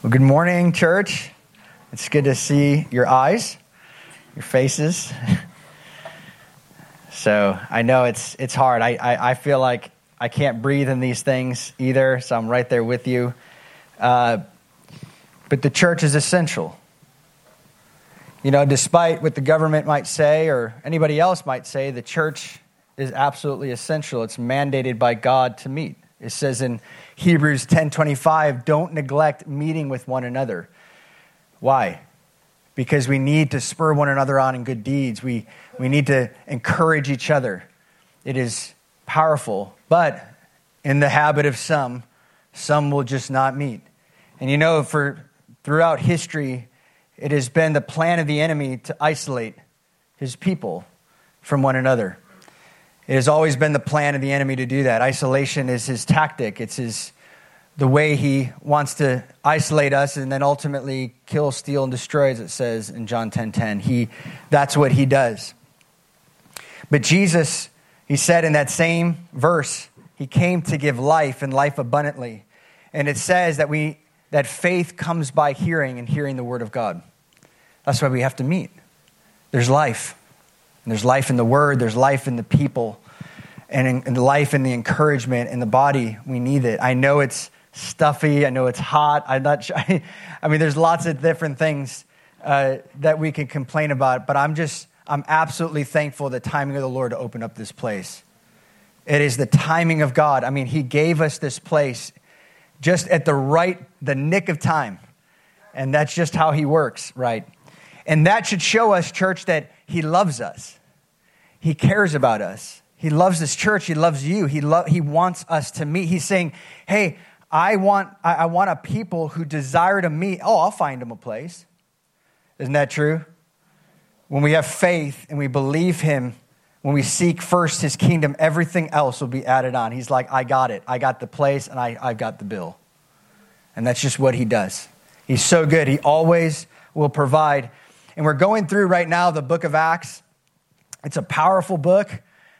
Well, good morning, church. It's good to see your eyes, your faces. so I know it's it's hard. I, I, I, feel like I can't breathe in these things either, so I'm right there with you. Uh, but the church is essential. You know, despite what the government might say or anybody else might say, the church is absolutely essential. It's mandated by God to meet. It says in Hebrews 10:25, "Don't neglect meeting with one another." Why? Because we need to spur one another on in good deeds. We, we need to encourage each other. It is powerful, but in the habit of some, some will just not meet. And you know, for throughout history, it has been the plan of the enemy to isolate his people from one another. It has always been the plan of the enemy to do that. Isolation is his tactic. It's his the way he wants to isolate us and then ultimately kill, steal, and destroy, as it says in John 10:10. 10, 10. He that's what he does. But Jesus, he said in that same verse, he came to give life and life abundantly. And it says that we that faith comes by hearing and hearing the word of God. That's why we have to meet. There's life. And there's life in the word, there's life in the people, and in, in life in the encouragement in the body. We need it. I know it's stuffy, I know it's hot. I'm not sure. I mean, there's lots of different things uh, that we can complain about, but I'm just, I'm absolutely thankful the timing of the Lord to open up this place. It is the timing of God. I mean, He gave us this place just at the right, the nick of time. And that's just how He works, right? And that should show us, church, that He loves us. He cares about us. He loves this church. He loves you. He, lo- he wants us to meet. He's saying, hey, I want, I, I want a people who desire to meet. Oh, I'll find them a place. Isn't that true? When we have faith and we believe Him, when we seek first His kingdom, everything else will be added on. He's like, I got it. I got the place and I, I've got the bill. And that's just what He does. He's so good. He always will provide. And we're going through right now the book of Acts. It's a powerful book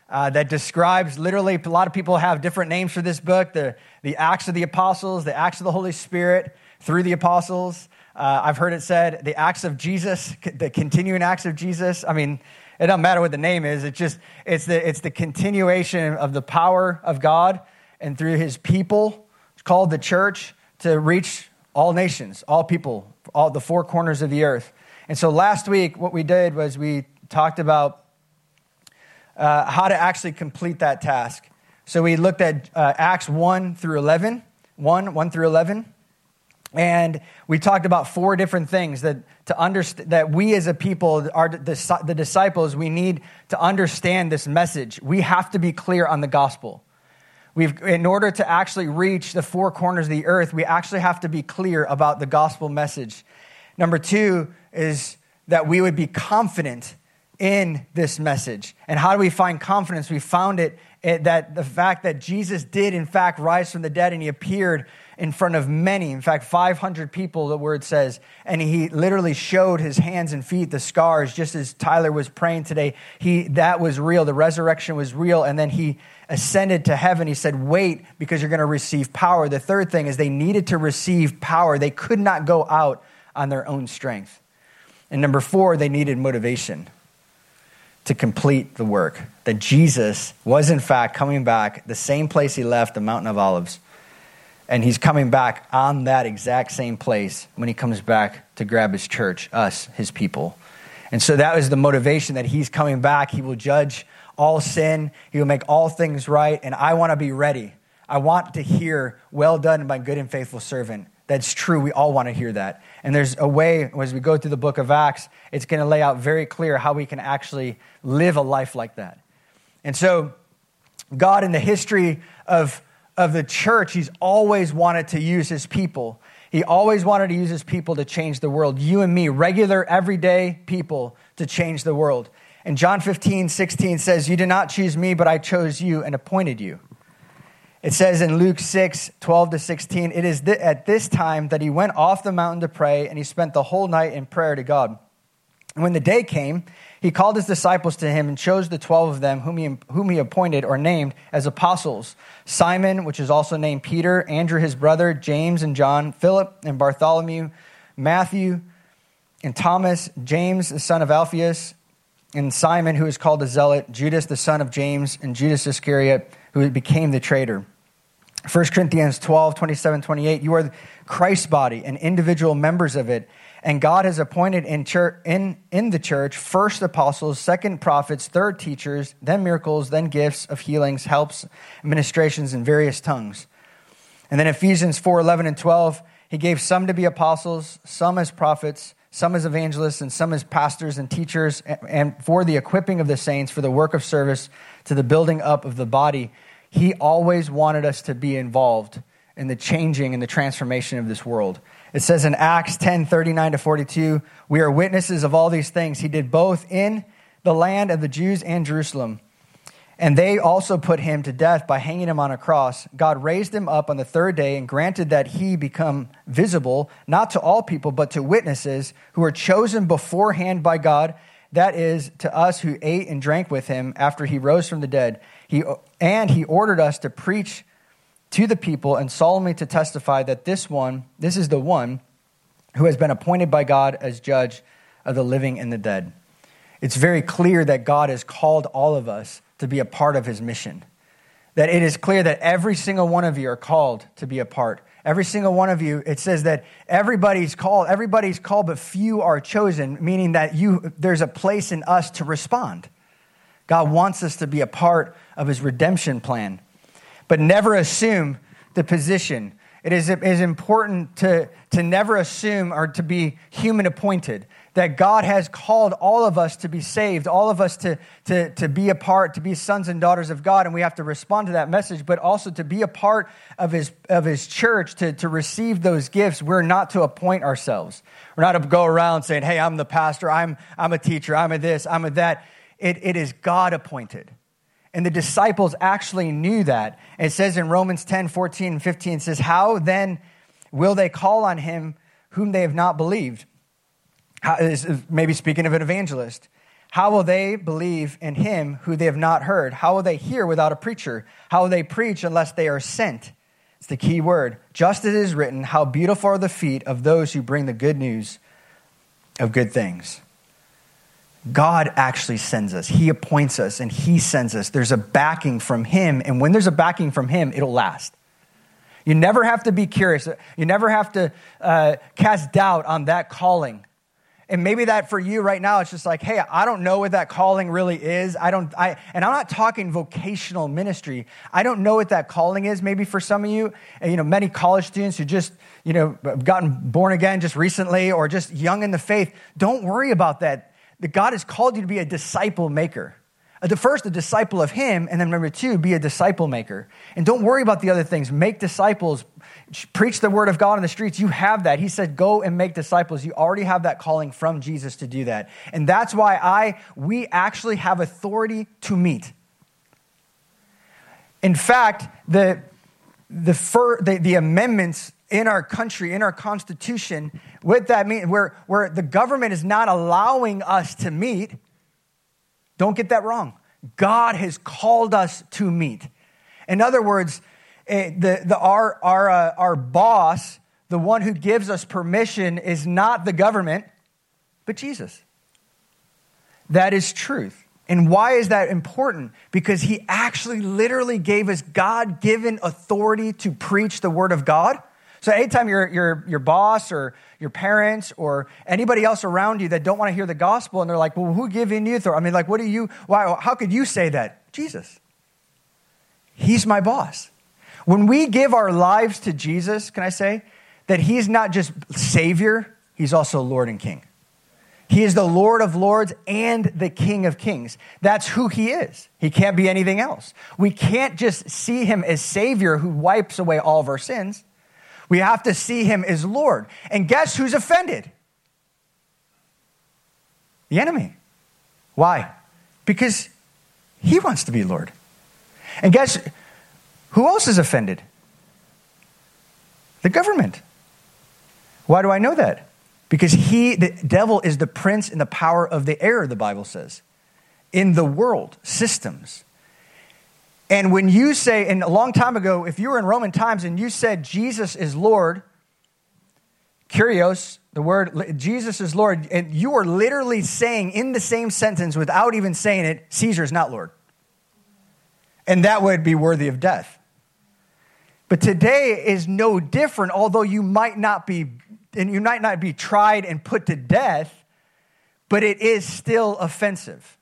uh, that describes literally, a lot of people have different names for this book the, the Acts of the Apostles, the Acts of the Holy Spirit through the Apostles. Uh, I've heard it said the Acts of Jesus, the continuing Acts of Jesus. I mean, it doesn't matter what the name is, it's just, it's the, it's the continuation of the power of God and through his people, it's called the church, to reach all nations, all people, all the four corners of the earth. And so last week, what we did was we talked about uh, how to actually complete that task. So we looked at uh, Acts 1 through 11, 1, 1 through 11. And we talked about four different things that, to understand, that we as a people, are the, the disciples, we need to understand this message. We have to be clear on the gospel. We've, in order to actually reach the four corners of the earth, we actually have to be clear about the gospel message. Number two is that we would be confident in this message. And how do we find confidence? We found it eh, that the fact that Jesus did, in fact, rise from the dead and he appeared in front of many, in fact, 500 people, the word says, and he literally showed his hands and feet, the scars, just as Tyler was praying today. He, that was real. The resurrection was real. And then he ascended to heaven. He said, Wait, because you're going to receive power. The third thing is they needed to receive power. They could not go out on their own strength. And number four, they needed motivation to complete the work. That Jesus was, in fact, coming back the same place he left, the Mountain of Olives. And he's coming back on that exact same place when he comes back to grab his church, us, his people. And so that was the motivation that he's coming back. He will judge all sin, he will make all things right. And I want to be ready. I want to hear, Well done, my good and faithful servant. That's true. We all want to hear that. And there's a way, as we go through the book of Acts, it's going to lay out very clear how we can actually live a life like that. And so, God, in the history of, of the church, He's always wanted to use His people. He always wanted to use His people to change the world. You and me, regular, everyday people, to change the world. And John 15, 16 says, You did not choose me, but I chose you and appointed you. It says in Luke 6, 12 to 16, it is th- at this time that he went off the mountain to pray, and he spent the whole night in prayer to God. And when the day came, he called his disciples to him and chose the twelve of them, whom he, whom he appointed or named as apostles Simon, which is also named Peter, Andrew his brother, James and John, Philip and Bartholomew, Matthew and Thomas, James the son of Alphaeus, and Simon, who is called the Zealot, Judas the son of James, and Judas Iscariot, who became the traitor. 1 Corinthians 12, 27, 28. You are Christ's body and individual members of it. And God has appointed in, church, in, in the church first apostles, second prophets, third teachers, then miracles, then gifts of healings, helps, administrations, in various tongues. And then Ephesians 4 11 and 12, he gave some to be apostles, some as prophets, some as evangelists, and some as pastors and teachers, and for the equipping of the saints, for the work of service, to the building up of the body. He always wanted us to be involved in the changing and the transformation of this world. It says in Acts 10 39 to 42, we are witnesses of all these things. He did both in the land of the Jews and Jerusalem. And they also put him to death by hanging him on a cross. God raised him up on the third day and granted that he become visible, not to all people, but to witnesses who were chosen beforehand by God, that is, to us who ate and drank with him after he rose from the dead. He, and he ordered us to preach to the people and solemnly to testify that this one, this is the one who has been appointed by God as judge of the living and the dead. It's very clear that God has called all of us to be a part of his mission. That it is clear that every single one of you are called to be a part. Every single one of you, it says that everybody's called, everybody's called, but few are chosen, meaning that you there's a place in us to respond. God wants us to be a part of his redemption plan but never assume the position. It is, it is important to, to never assume or to be human appointed. That God has called all of us to be saved, all of us to, to, to be a part, to be sons and daughters of God, and we have to respond to that message, but also to be a part of His, of his church, to, to receive those gifts. We're not to appoint ourselves. We're not to go around saying, hey, I'm the pastor, I'm, I'm a teacher, I'm a this, I'm a that. It, it is God appointed. And the disciples actually knew that. It says in Romans 10 14 and 15, it says, How then will they call on him whom they have not believed? How, maybe speaking of an evangelist. How will they believe in him who they have not heard? How will they hear without a preacher? How will they preach unless they are sent? It's the key word. Just as it is written, How beautiful are the feet of those who bring the good news of good things. God actually sends us. He appoints us and He sends us. There's a backing from Him. And when there's a backing from Him, it'll last. You never have to be curious. You never have to uh, cast doubt on that calling. And maybe that for you right now, it's just like, hey, I don't know what that calling really is. I don't, I, and I'm not talking vocational ministry. I don't know what that calling is. Maybe for some of you, you know, many college students who just, you know, gotten born again just recently or just young in the faith, don't worry about that that God has called you to be a disciple maker. Uh, the first, a disciple of Him, and then number two, be a disciple maker. And don't worry about the other things. Make disciples, preach the word of God in the streets. You have that. He said, go and make disciples. You already have that calling from Jesus to do that. And that's why I, we actually have authority to meet. In fact, the, the, fir, the, the amendments in our country, in our constitution, what that means, where, where the government is not allowing us to meet, don't get that wrong. God has called us to meet. In other words, eh, the, the, our, our, uh, our boss, the one who gives us permission, is not the government, but Jesus. That is truth. And why is that important? Because he actually literally gave us God given authority to preach the word of God. So anytime your, your, your boss or your parents or anybody else around you that don't want to hear the gospel and they're like, well, who gave you authority? I mean, like, what do you, why, how could you say that? Jesus. He's my boss. When we give our lives to Jesus, can I say that he's not just Savior, he's also Lord and King. He is the Lord of lords and the King of kings. That's who he is. He can't be anything else. We can't just see him as Savior who wipes away all of our sins. We have to see him as Lord. And guess who's offended? The enemy. Why? Because he wants to be Lord. And guess who else is offended? The government. Why do I know that? Because he, the devil, is the prince and the power of the air, the Bible says, in the world, systems. And when you say, and a long time ago, if you were in Roman times and you said Jesus is Lord, kurios, the word Jesus is Lord, and you are literally saying in the same sentence without even saying it, Caesar is not Lord. And that would be worthy of death. But today is no different, although you might not be, and you might not be tried and put to death, but it is still offensive.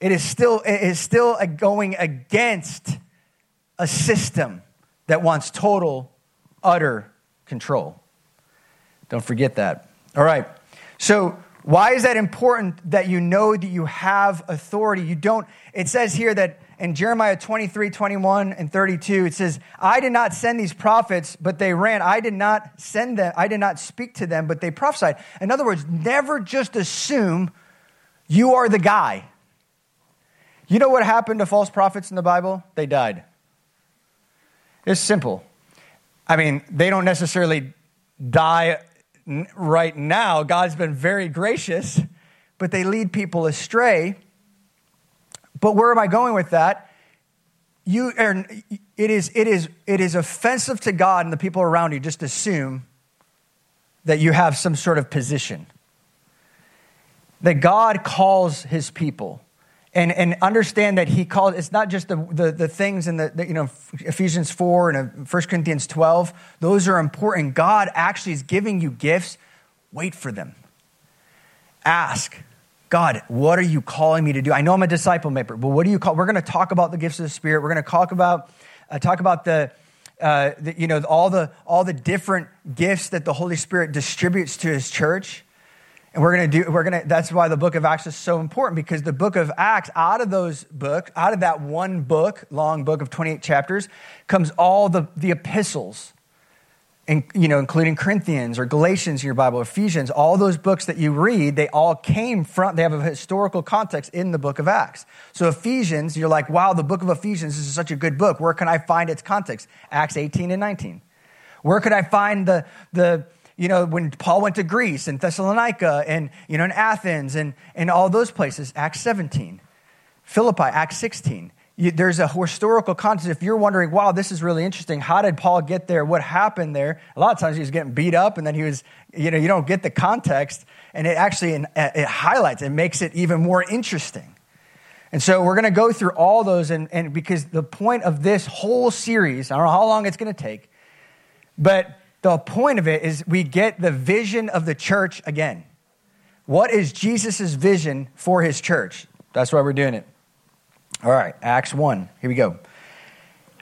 It is still, it is still going against a system that wants total, utter control. Don't forget that. All right. So, why is that important that you know that you have authority? You don't, it says here that in Jeremiah 23, 21, and 32, it says, I did not send these prophets, but they ran. I did not send them, I did not speak to them, but they prophesied. In other words, never just assume you are the guy. You know what happened to false prophets in the Bible? They died. It's simple. I mean, they don't necessarily die right now. God's been very gracious, but they lead people astray. But where am I going with that? You er, are, it, is, it, is, it is offensive to God and the people around you just assume that you have some sort of position. That God calls his people and, and understand that he called it's not just the, the, the things in the, the, you know ephesians 4 and 1 corinthians 12 those are important. God actually is giving you gifts. Wait for them. Ask god what are you calling me to do? I know i'm a disciple maker but what do you call we're going to talk about the gifts of the spirit. We're going to talk about uh, talk about the uh, the, you know all the all the different gifts that the holy spirit distributes to his church and we're going to do, we're going to, that's why the book of Acts is so important because the book of Acts, out of those books, out of that one book, long book of 28 chapters, comes all the, the epistles, and, you know, including Corinthians or Galatians in your Bible, Ephesians, all those books that you read, they all came from, they have a historical context in the book of Acts. So Ephesians, you're like, wow, the book of Ephesians is such a good book. Where can I find its context? Acts 18 and 19. Where could I find the, the, you know, when Paul went to Greece and Thessalonica and, you know, in Athens and, and all those places, Acts 17. Philippi, Acts 16. You, there's a historical context. If you're wondering, wow, this is really interesting. How did Paul get there? What happened there? A lot of times he was getting beat up and then he was, you know, you don't get the context. And it actually it highlights, it makes it even more interesting. And so we're going to go through all those. And, and because the point of this whole series, I don't know how long it's going to take, but the point of it is we get the vision of the church again. What is Jesus' vision for his church? That's why we're doing it. All right, Acts 1. Here we go.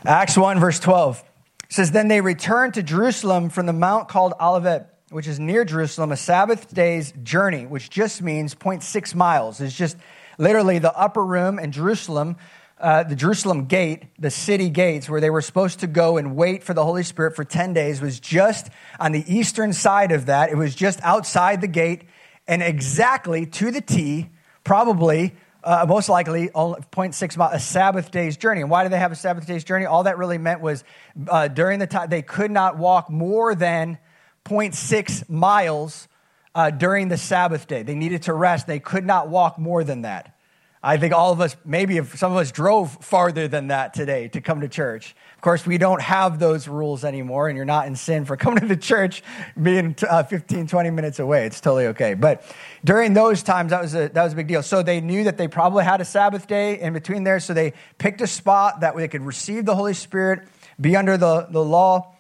Acts 1, verse 12 says, Then they returned to Jerusalem from the mount called Olivet, which is near Jerusalem, a Sabbath day's journey, which just means 0.6 miles. It's just literally the upper room in Jerusalem uh, the Jerusalem gate, the city gates, where they were supposed to go and wait for the Holy Spirit for 10 days, was just on the eastern side of that. It was just outside the gate and exactly to the T, probably, uh, most likely, 0.6 miles, a Sabbath day's journey. And why do they have a Sabbath day's journey? All that really meant was uh, during the time, they could not walk more than 0.6 miles uh, during the Sabbath day. They needed to rest. They could not walk more than that. I think all of us, maybe some of us drove farther than that today to come to church. Of course, we don't have those rules anymore, and you're not in sin for coming to the church being uh, 15, 20 minutes away. It's totally okay. But during those times, that was, a, that was a big deal. So they knew that they probably had a Sabbath day in between there, so they picked a spot that they could receive the Holy Spirit, be under the, the law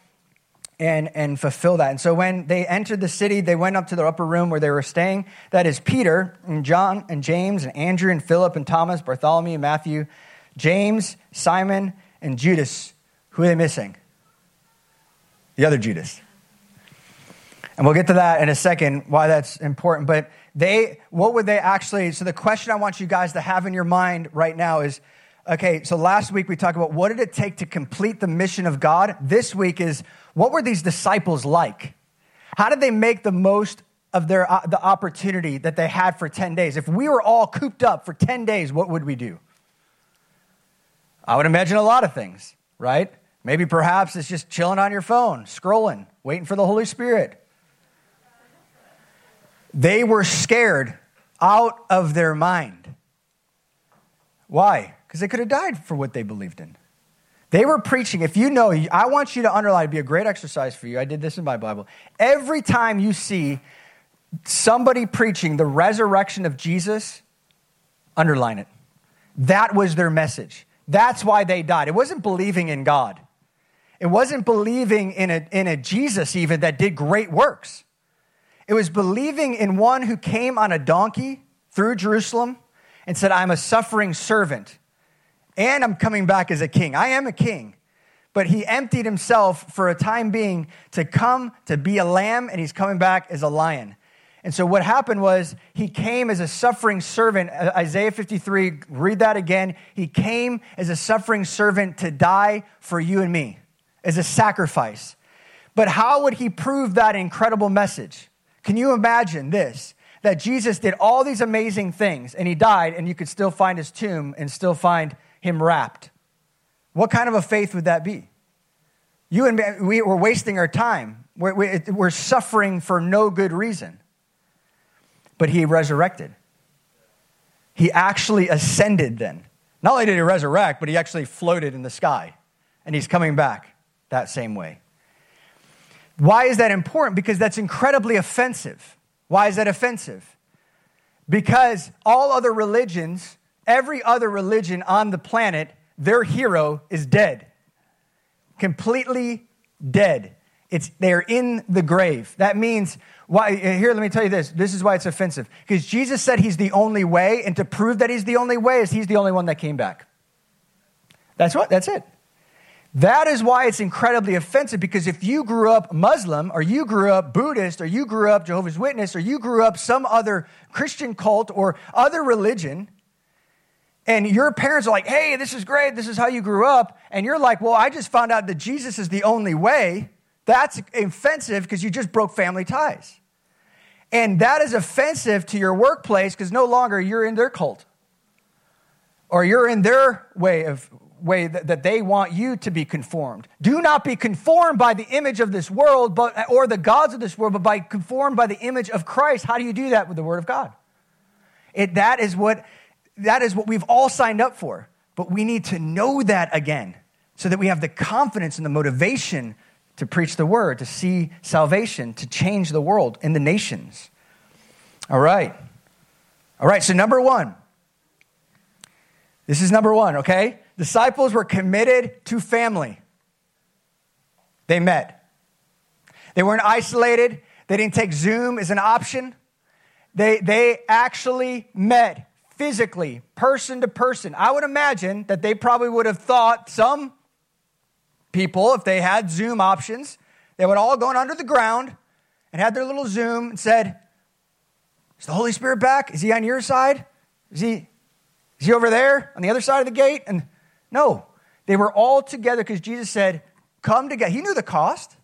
and, and fulfill that. And so when they entered the city, they went up to the upper room where they were staying. That is Peter and John and James and Andrew and Philip and Thomas, Bartholomew, and Matthew, James, Simon, and Judas. Who are they missing? The other Judas. And we'll get to that in a second, why that's important. But they, what would they actually, so the question I want you guys to have in your mind right now is, okay, so last week we talked about what did it take to complete the mission of God? This week is, what were these disciples like? How did they make the most of their, uh, the opportunity that they had for 10 days? If we were all cooped up for 10 days, what would we do? I would imagine a lot of things, right? Maybe perhaps it's just chilling on your phone, scrolling, waiting for the Holy Spirit. They were scared out of their mind. Why? Because they could have died for what they believed in. They were preaching. If you know, I want you to underline, it'd be a great exercise for you. I did this in my Bible. Every time you see somebody preaching the resurrection of Jesus, underline it. That was their message. That's why they died. It wasn't believing in God, it wasn't believing in a, in a Jesus even that did great works. It was believing in one who came on a donkey through Jerusalem and said, I'm a suffering servant and I'm coming back as a king. I am a king. But he emptied himself for a time being to come to be a lamb, and he's coming back as a lion. And so what happened was he came as a suffering servant. Uh, Isaiah 53, read that again. He came as a suffering servant to die for you and me as a sacrifice. But how would he prove that incredible message? Can you imagine this? That Jesus did all these amazing things and he died, and you could still find his tomb and still find him wrapped. What kind of a faith would that be? You and me, we, are wasting our time. We're, we're suffering for no good reason but he resurrected. He actually ascended then. Not only did he resurrect, but he actually floated in the sky. And he's coming back that same way. Why is that important? Because that's incredibly offensive. Why is that offensive? Because all other religions, every other religion on the planet, their hero is dead. Completely dead. It's, they're in the grave. That means why, here, let me tell you this. This is why it's offensive. Because Jesus said he's the only way, and to prove that he's the only way is he's the only one that came back. That's what, that's it. That is why it's incredibly offensive because if you grew up Muslim or you grew up Buddhist or you grew up Jehovah's Witness or you grew up some other Christian cult or other religion, and your parents are like, hey, this is great, this is how you grew up, and you're like, well, I just found out that Jesus is the only way, that's offensive because you just broke family ties. And that is offensive to your workplace because no longer you're in their cult or you're in their way of way that, that, they want you to be conformed. Do not be conformed by the image of this world but or the gods of this world, but by conformed by the image of Christ. How do you do that with the word of God? It, that is what that is what we've all signed up for. But we need to know that again so that we have the confidence and the motivation to preach the word, to see salvation, to change the world and the nations. All right. All right, so number one. This is number one, okay? Disciples were committed to family. They met. They weren't isolated. They didn't take Zoom as an option. They, they actually met physically, person to person. I would imagine that they probably would have thought some people, if they had Zoom options, they would all go under the ground and had their little Zoom and said, Is the Holy Spirit back? Is he on your side? Is he, is he over there on the other side of the gate? And no, they were all together because Jesus said, Come together. He knew the cost.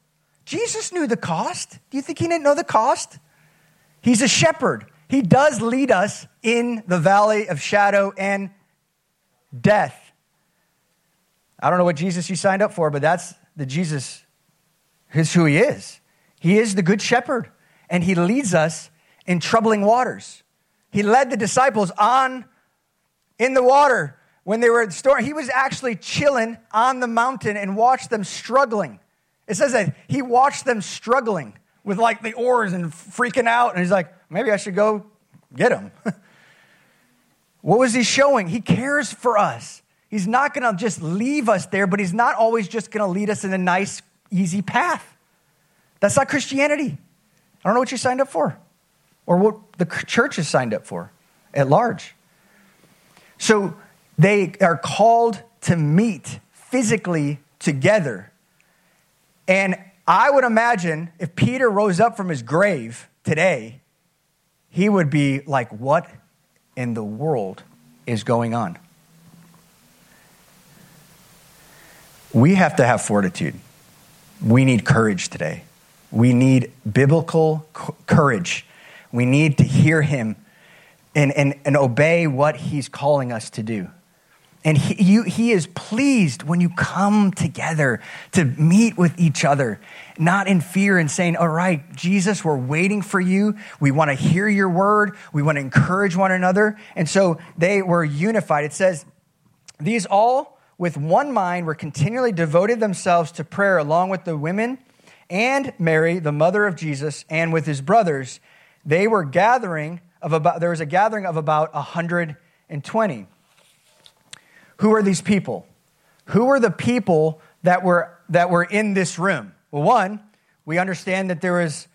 Jesus knew the cost. Do you think he didn't know the cost? He's a shepherd. He does lead us in the valley of shadow and death. I don't know what Jesus you signed up for, but that's the Jesus, is who he is. He is the good shepherd, and he leads us in troubling waters. He led the disciples on in the water when they were the storm. He was actually chilling on the mountain and watched them struggling. It says that he watched them struggling with like the oars and freaking out, and he's like, maybe I should go get him. what was he showing? He cares for us. He's not going to just leave us there, but he's not always just going to lead us in a nice, easy path. That's not Christianity. I don't know what you signed up for or what the church is signed up for at large. So they are called to meet physically together. And I would imagine if Peter rose up from his grave today, he would be like, What in the world is going on? We have to have fortitude. We need courage today. We need biblical courage. We need to hear him and, and, and obey what he's calling us to do. And he, you, he is pleased when you come together to meet with each other, not in fear and saying, All right, Jesus, we're waiting for you. We want to hear your word. We want to encourage one another. And so they were unified. It says, These all with one mind were continually devoted themselves to prayer along with the women and Mary, the mother of Jesus, and with his brothers. They were gathering of about, there was a gathering of about 120. Who are these people? Who are the people that were, that were in this room? Well, one, we understand that there was,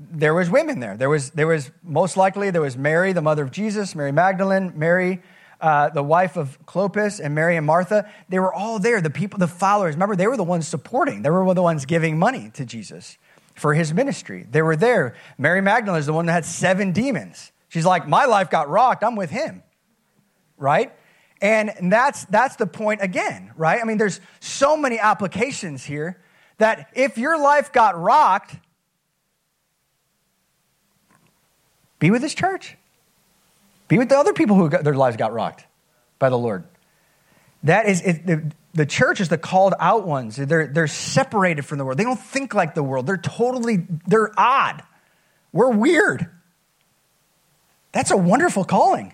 there was women there. There was, there was most likely, there was Mary, the mother of Jesus, Mary Magdalene, Mary, uh, the wife of Clopas, and Mary and Martha. They were all there. The people, the followers, remember, they were the ones supporting. They were the ones giving money to Jesus for his ministry. They were there. Mary Magdalene is the one that had seven demons. She's like, My life got rocked. I'm with him. Right? And that's, that's the point again, right? I mean, there's so many applications here that if your life got rocked, be with this church. Be with the other people who got, their lives got rocked by the Lord. That is, it, the, the church is the called out ones. They're, they're separated from the world. They don't think like the world. They're totally, they're odd. We're weird. That's a wonderful calling.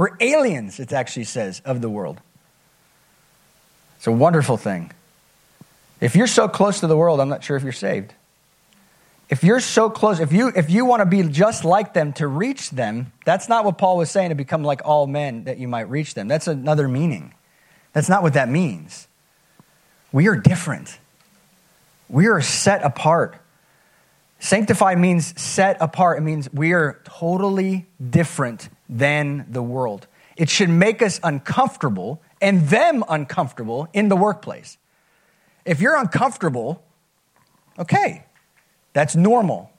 We're aliens, it actually says, of the world. It's a wonderful thing. If you're so close to the world, I'm not sure if you're saved. If you're so close, if you if you want to be just like them to reach them, that's not what Paul was saying to become like all men that you might reach them. That's another meaning. That's not what that means. We are different. We are set apart. Sanctified means set apart. It means we are totally different than the world. It should make us uncomfortable and them uncomfortable in the workplace. If you're uncomfortable, okay, that's normal.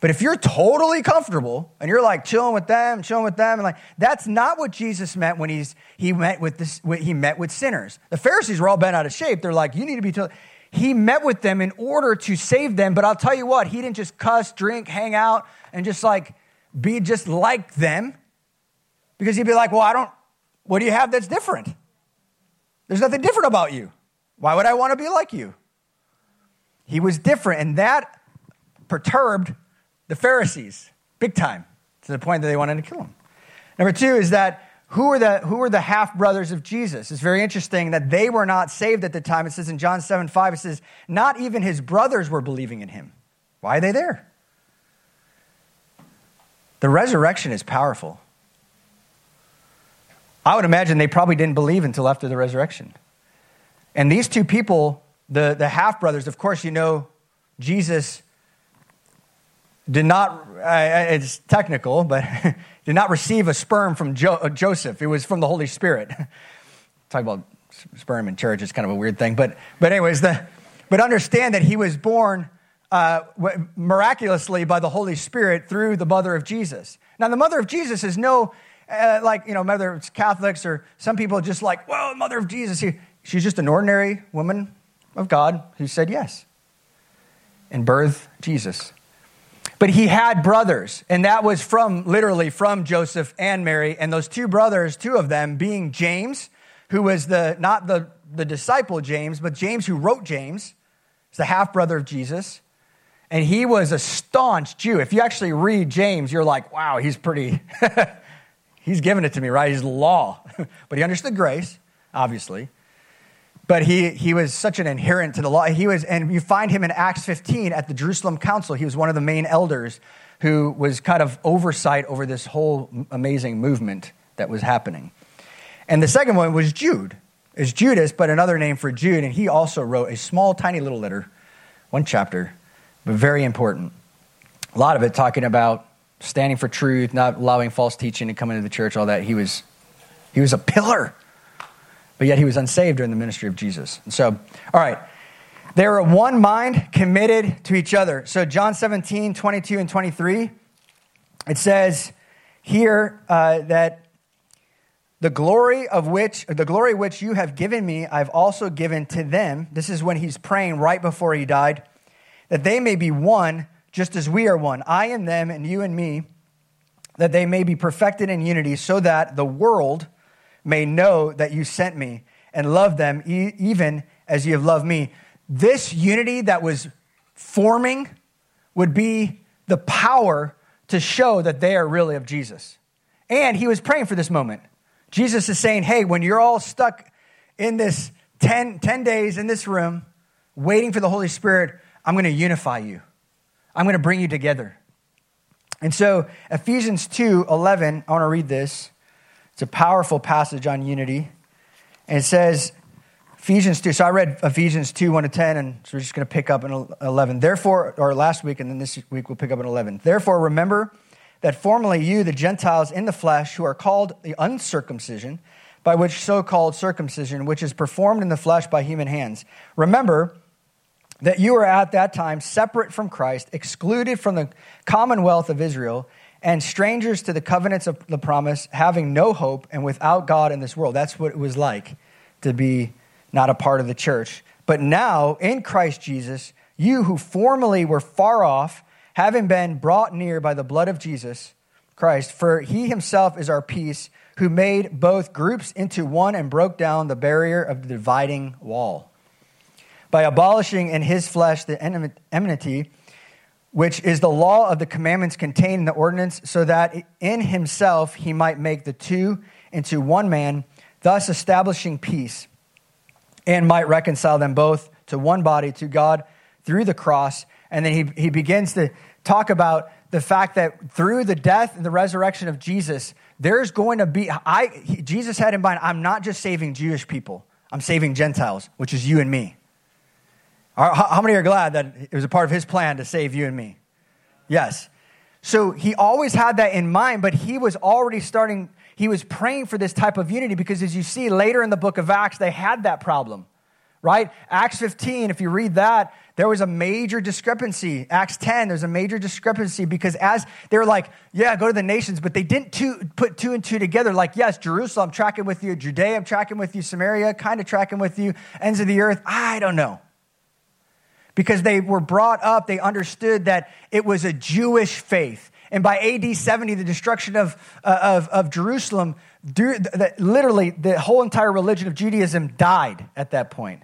But if you're totally comfortable and you're like chilling with them, chilling with them, and like that's not what Jesus meant when he's he met with this he met with sinners. The Pharisees were all bent out of shape. They're like, you need to be told. He met with them in order to save them, but I'll tell you what, he didn't just cuss, drink, hang out, and just like be just like them. Because he'd be like, Well, I don't, what do you have that's different? There's nothing different about you. Why would I want to be like you? He was different, and that perturbed the Pharisees big time to the point that they wanted to kill him. Number two is that who are the, who are the half brothers of Jesus? It's very interesting that they were not saved at the time. It says in John 7 5, it says, not even his brothers were believing in him. Why are they there? The resurrection is powerful. I would imagine they probably didn't believe until after the resurrection. And these two people, the, the half brothers, of course, you know, Jesus did not, uh, it's technical, but did not receive a sperm from jo- uh, Joseph. It was from the Holy Spirit. Talk about sperm in church, it's kind of a weird thing. But, but anyways, the, but understand that he was born uh, miraculously by the Holy Spirit through the mother of Jesus. Now, the mother of Jesus is no, uh, like, you know, whether it's Catholics or some people just like, well, mother of Jesus. She's just an ordinary woman of God who said yes and birthed Jesus. But he had brothers, and that was from literally from Joseph and Mary. And those two brothers, two of them being James, who was the not the, the disciple James, but James who wrote James, is the half brother of Jesus. And he was a staunch Jew. If you actually read James, you're like, wow, he's pretty, he's given it to me, right? He's law. but he understood grace, obviously. But he, he was such an adherent to the law. He was, and you find him in Acts 15 at the Jerusalem Council. He was one of the main elders who was kind of oversight over this whole amazing movement that was happening. And the second one was Jude. Is Judas, but another name for Jude, and he also wrote a small, tiny little letter, one chapter, but very important. A lot of it talking about standing for truth, not allowing false teaching to come into the church, all that. He was, he was a pillar but yet he was unsaved during the ministry of Jesus. And so, all right, they were one mind committed to each other. So, John 17, 22, and 23, it says here uh, that the glory of which the glory which you have given me i've also given to them this is when he's praying right before he died that they may be one just as we are one i and them and you and me that they may be perfected in unity so that the world may know that you sent me and love them e- even as you have loved me. This unity that was forming would be the power to show that they are really of Jesus. And he was praying for this moment. Jesus is saying, hey, when you're all stuck in this 10, 10 days in this room, waiting for the Holy Spirit, I'm going to unify you. I'm going to bring you together. And so, Ephesians 2 11, I want to read this. It's a powerful passage on unity. And it says, Ephesians 2. So I read Ephesians 2, 1 to 10, and so we're just going to pick up in 11. Therefore, or last week, and then this week we'll pick up in 11. Therefore, remember that formerly you, the Gentiles in the flesh, who are called the uncircumcision, by which so called circumcision, which is performed in the flesh by human hands. Remember that you were at that time separate from Christ, excluded from the commonwealth of Israel, and strangers to the covenants of the promise, having no hope and without God in this world. That's what it was like to be not a part of the church. But now, in Christ Jesus, you who formerly were far off, having been brought near by the blood of Jesus Christ, for he himself is our peace, who made both groups into one and broke down the barrier of the dividing wall. By abolishing in his flesh the enmity, which is the law of the commandments contained in the ordinance, so that in himself he might make the two into one man, thus establishing peace and might reconcile them both to one body, to God, through the cross. And then he, he begins to talk about the fact that through the death and the resurrection of Jesus, there's going to be, I, Jesus had in mind, I'm not just saving Jewish people, I'm saving Gentiles, which is you and me. How many are glad that it was a part of his plan to save you and me? Yes. So he always had that in mind, but he was already starting he was praying for this type of unity because, as you see later in the book of Acts, they had that problem, right? Acts 15, if you read that, there was a major discrepancy. Acts 10, there's a major discrepancy because as they were like, yeah, go to the nations, but they didn't two, put two and two together. Like, yes, Jerusalem, I'm tracking with you. Judea, I'm tracking with you. Samaria, kind of tracking with you. Ends of the earth, I don't know. Because they were brought up, they understood that it was a Jewish faith and by AD 70, the destruction of, uh, of, of Jerusalem, literally the whole entire religion of Judaism died at that point,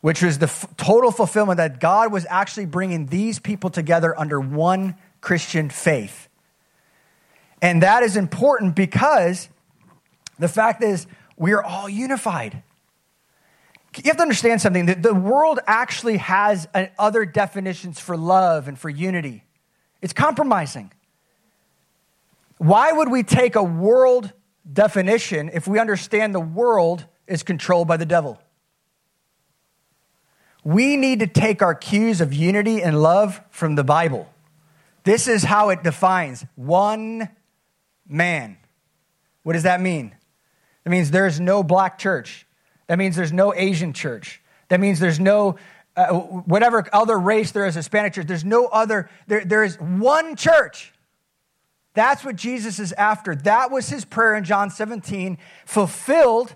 which was the f- total fulfillment that God was actually bringing these people together under one Christian faith. And that is important because the fact is, we are all unified. You have to understand something that the world actually has other definitions for love and for unity. It's compromising. Why would we take a world definition if we understand the world is controlled by the devil? We need to take our cues of unity and love from the Bible. This is how it defines one man. What does that mean? It means there's no black church. That means there's no Asian church. That means there's no uh, whatever other race there is, Hispanic church. There's no other, there, there is one church. That's what Jesus is after. That was his prayer in John 17, fulfilled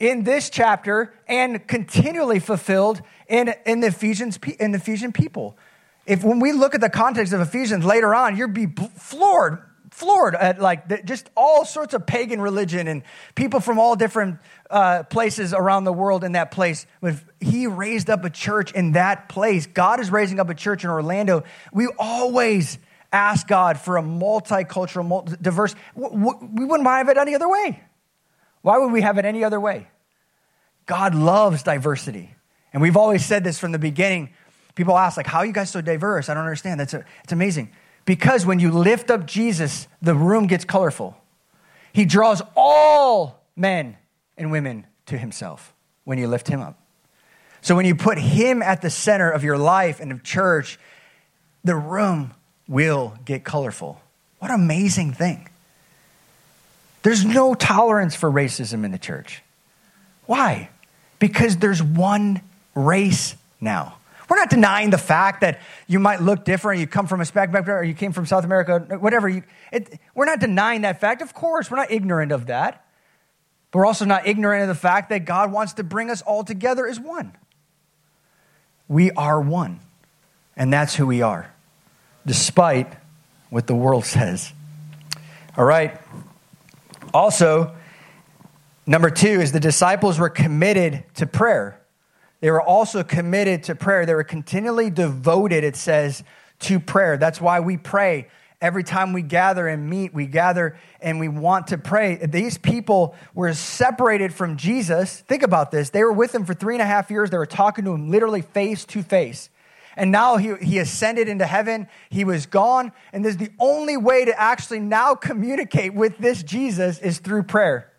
in this chapter and continually fulfilled in, in, the, Ephesians, in the Ephesian people. If when we look at the context of Ephesians later on, you'd be floored, floored at like the, just all sorts of pagan religion and people from all different uh, places around the world in that place. When he raised up a church in that place, God is raising up a church in Orlando. We always ask God for a multicultural, multi- diverse. We wouldn't have it any other way. Why would we have it any other way? God loves diversity. And we've always said this from the beginning. People ask, like, how are you guys so diverse? I don't understand. That's a, it's amazing. Because when you lift up Jesus, the room gets colorful. He draws all men and women to himself when you lift him up. So when you put him at the center of your life and of church, the room will get colorful. What an amazing thing. There's no tolerance for racism in the church. Why? Because there's one race now. We're not denying the fact that you might look different, you come from a spec background, or you came from South America, whatever. You, it, we're not denying that fact. Of course, we're not ignorant of that. But we're also not ignorant of the fact that God wants to bring us all together as one. We are one, and that's who we are despite what the world says. All right. Also, Number two is the disciples were committed to prayer. They were also committed to prayer. They were continually devoted, it says, to prayer. That's why we pray every time we gather and meet. We gather and we want to pray. These people were separated from Jesus. Think about this. They were with him for three and a half years. They were talking to him literally face to face. And now he, he ascended into heaven. He was gone. And there's the only way to actually now communicate with this Jesus is through prayer.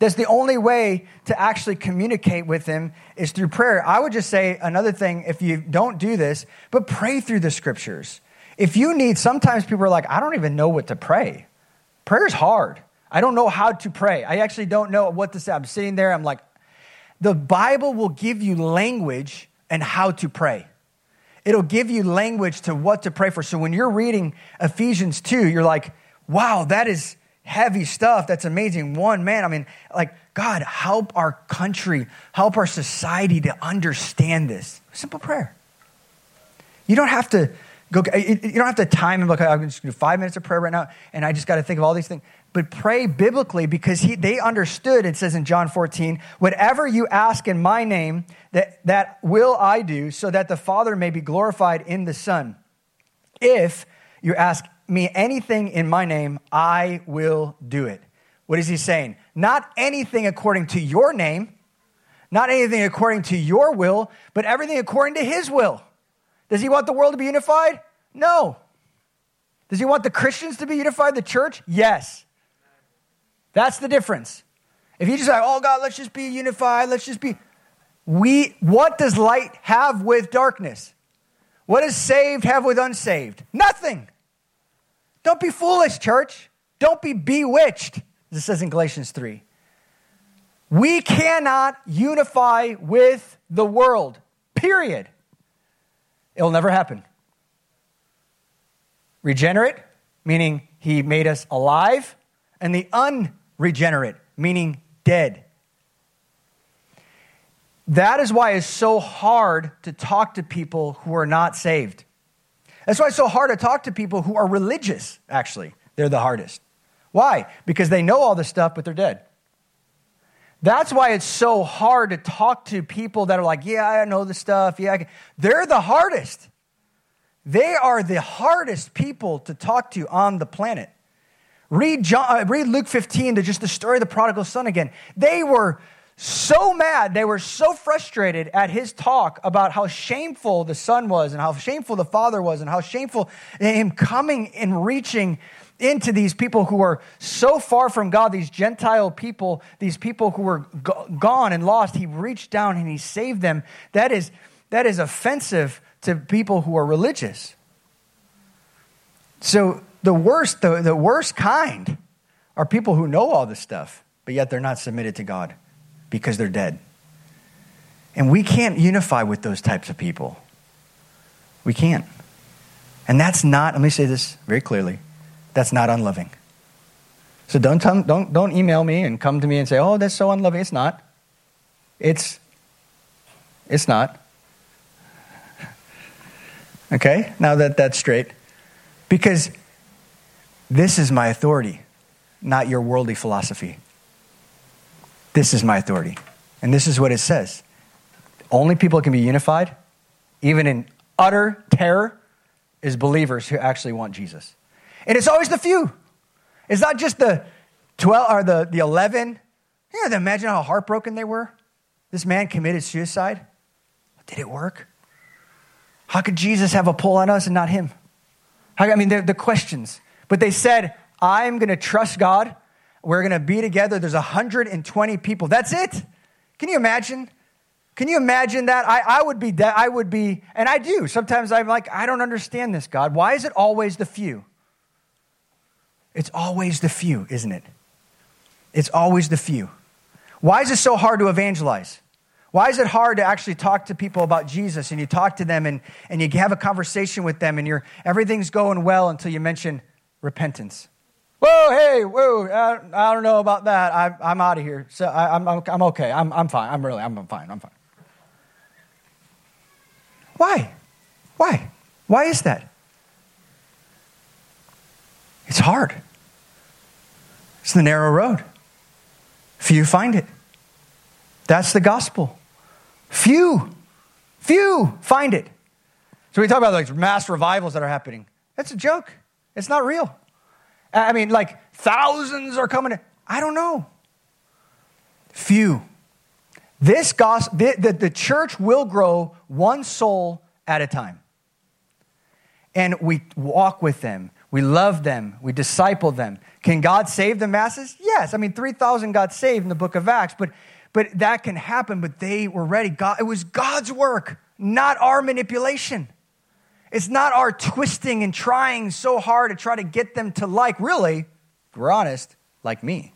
That's the only way to actually communicate with him is through prayer. I would just say another thing if you don't do this, but pray through the scriptures. If you need, sometimes people are like, I don't even know what to pray. Prayer is hard. I don't know how to pray. I actually don't know what to say. I'm sitting there, I'm like, the Bible will give you language and how to pray. It'll give you language to what to pray for. So when you're reading Ephesians 2, you're like, wow, that is heavy stuff. That's amazing. One, man, I mean, like, God, help our country, help our society to understand this. Simple prayer. You don't have to go, you don't have to time and look, I'm just going to do five minutes of prayer right now, and I just got to think of all these things. But pray biblically because he, they understood, it says in John 14, whatever you ask in my name, that, that will I do, so that the Father may be glorified in the Son. If you ask me anything in my name, I will do it. What is he saying? Not anything according to your name, not anything according to your will, but everything according to his will. Does he want the world to be unified? No. Does he want the Christians to be unified, the church? Yes. That's the difference. If you just say, oh God, let's just be unified, let's just be. We, what does light have with darkness? What does saved have with unsaved? Nothing. Don't be foolish, church. Don't be bewitched, it says in Galatians 3. We cannot unify with the world, period. It'll never happen. Regenerate, meaning he made us alive, and the unregenerate, meaning dead. That is why it's so hard to talk to people who are not saved. That's why it's so hard to talk to people who are religious, actually. They're the hardest. Why? Because they know all this stuff, but they're dead. That's why it's so hard to talk to people that are like, yeah, I know the stuff. Yeah, they're the hardest. They are the hardest people to talk to on the planet. Read, John, uh, read Luke 15 to just the story of the prodigal son again. They were so mad, they were so frustrated at his talk about how shameful the son was and how shameful the father was and how shameful him coming and reaching into these people who are so far from God, these Gentile people, these people who were gone and lost. He reached down and he saved them. That is, that is offensive to people who are religious. So the worst, the, the worst kind are people who know all this stuff, but yet they're not submitted to God because they're dead. And we can't unify with those types of people. We can't. And that's not, let me say this very clearly, that's not unloving. So don't, don't, don't email me and come to me and say, oh, that's so unloving. It's not. It's, it's not. Okay? Now that that's straight. Because this is my authority, not your worldly philosophy. This is my authority. And this is what it says. Only people can be unified, even in utter terror, is believers who actually want Jesus. And it's always the few. It's not just the 12 or the, the 11. Yeah, imagine how heartbroken they were. This man committed suicide. Did it work? How could Jesus have a pull on us and not him? How, I mean, the, questions. But they said, I'm going to trust God we're going to be together. There's 120 people. That's it. Can you imagine? Can you imagine that? I, I would be, I would be, and I do. Sometimes I'm like, I don't understand this, God. Why is it always the few? It's always the few, isn't it? It's always the few. Why is it so hard to evangelize? Why is it hard to actually talk to people about Jesus and you talk to them and, and you have a conversation with them and you're, everything's going well until you mention repentance? Whoa, hey, whoa, I, I don't know about that. I, I'm out of here. So I, am I'm, I'm okay. I'm, I'm fine. I'm really, I'm fine. I'm fine. Why? Why? Why is that? It's hard. It's the narrow road. Few find it. That's the gospel. Few, few find it. So we talk about like mass revivals that are happening. That's a joke. It's not real. I mean, like thousands are coming. I don't know. Few. This gospel, the, the, the church will grow one soul at a time. And we walk with them. We love them. We disciple them. Can God save the masses? Yes. I mean, 3,000 got saved in the book of Acts, but, but that can happen, but they were ready. God, it was God's work, not our manipulation. It's not our twisting and trying so hard to try to get them to like, really, if we're honest, like me.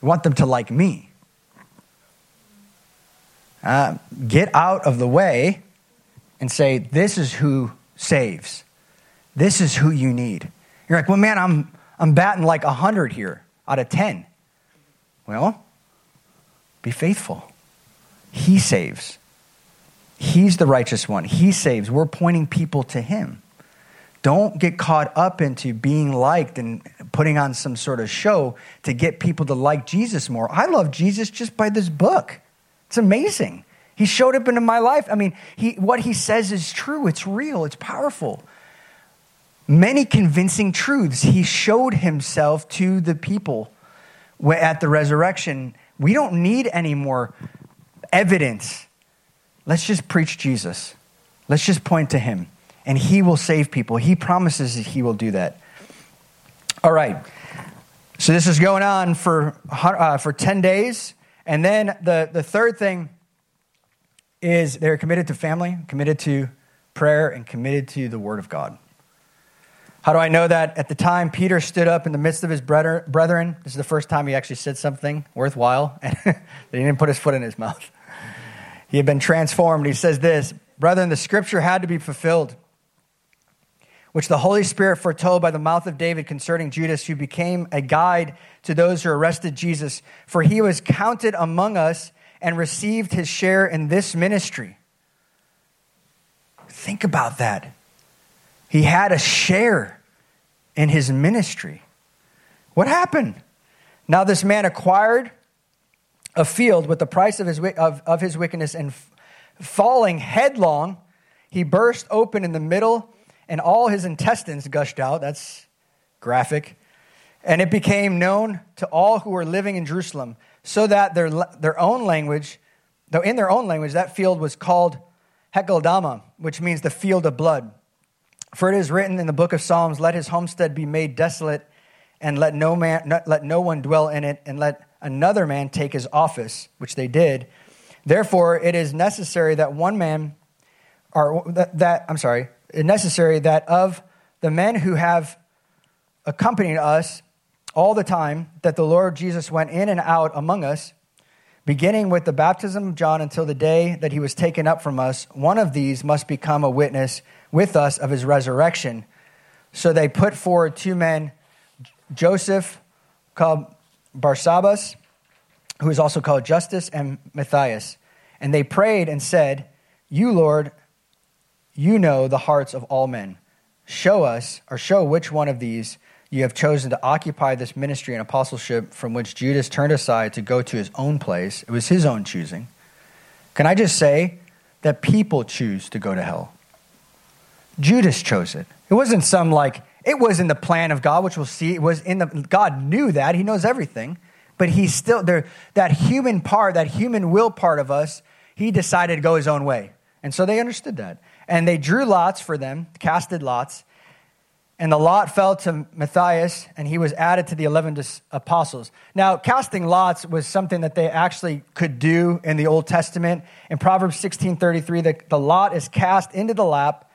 We want them to like me. Uh, get out of the way and say, This is who saves. This is who you need. You're like, Well, man, I'm, I'm batting like 100 here out of 10. Well, be faithful. He saves. He's the righteous one. He saves. We're pointing people to Him. Don't get caught up into being liked and putting on some sort of show to get people to like Jesus more. I love Jesus just by this book. It's amazing. He showed up into my life. I mean, he, what he says is true, it's real, it's powerful. Many convincing truths. He showed himself to the people at the resurrection. We don't need any more evidence. Let's just preach Jesus. Let's just point to him and he will save people. He promises that he will do that. All right. So this is going on for, uh, for 10 days. And then the, the third thing is they're committed to family, committed to prayer, and committed to the Word of God. How do I know that? At the time Peter stood up in the midst of his brethren, this is the first time he actually said something worthwhile, and he didn't put his foot in his mouth. He had been transformed. He says this Brethren, the scripture had to be fulfilled which the Holy Spirit foretold by the mouth of David concerning Judas, who became a guide to those who arrested Jesus. For he was counted among us and received his share in this ministry. Think about that. He had a share in his ministry. What happened? Now, this man acquired a field with the price of his, of, of his wickedness, and falling headlong, he burst open in the middle and all his intestines gushed out. That's graphic. And it became known to all who were living in Jerusalem, so that their, their own language, though in their own language, that field was called Hakeldama, which means the field of blood. For it is written in the book of Psalms, Let his homestead be made desolate, and let no, man, let no one dwell in it, and let another man take his office, which they did. Therefore, it is necessary that one man, or that, that I'm sorry, necessary that of the men who have accompanied us all the time that the Lord Jesus went in and out among us, beginning with the baptism of John until the day that he was taken up from us, one of these must become a witness with us of his resurrection. So they put forward two men, Joseph, called Barsabbas, who is also called Justus, and Matthias. And they prayed and said, You, Lord, you know the hearts of all men. Show us, or show which one of these you have chosen to occupy this ministry and apostleship from which Judas turned aside to go to his own place. It was his own choosing. Can I just say that people choose to go to hell? Judas chose it. It wasn't some like, it was in the plan of God, which we'll see. It was in the, God knew that. He knows everything. But he still, there, that human part, that human will part of us, he decided to go his own way. And so they understood that. And they drew lots for them, casted lots. And the lot fell to Matthias, and he was added to the 11 apostles. Now, casting lots was something that they actually could do in the Old Testament. In Proverbs 16.33, the, the lot is cast into the lap,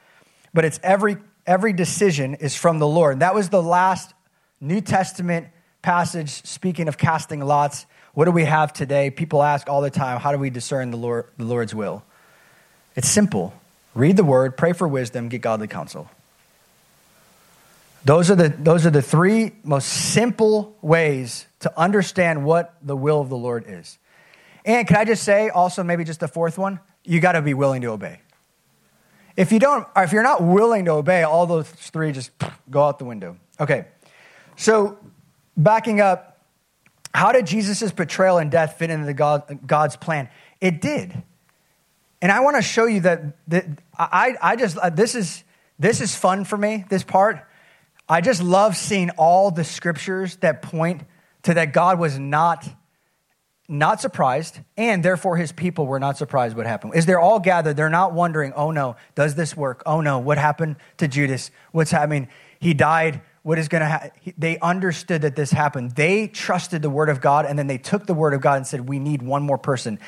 but it's every, every decision is from the Lord. That was the last New Testament passage speaking of casting lots. What do we have today? People ask all the time, how do we discern the, Lord, the Lord's will? It's simple. Read the word, pray for wisdom, get godly counsel. Those are the, those are the three most simple ways to understand what the will of the Lord is. And can I just say also, maybe just the fourth one? You got to be willing to obey. If you don't, or if you're not willing to obey, all those three just go out the window. Okay. So, backing up, how did Jesus' betrayal and death fit into God, God's plan? It did. And I want to show you that, that I, I just, this is, this is fun for me, this part. I just love seeing all the scriptures that point to that God was not not surprised, and therefore his people were not surprised what happened. Is they're all gathered, they're not wondering, oh no, does this work? Oh no, what happened to Judas? What's happening? He died. What is going to happen? They understood that this happened. They trusted the word of God, and then they took the word of God and said, we need one more person.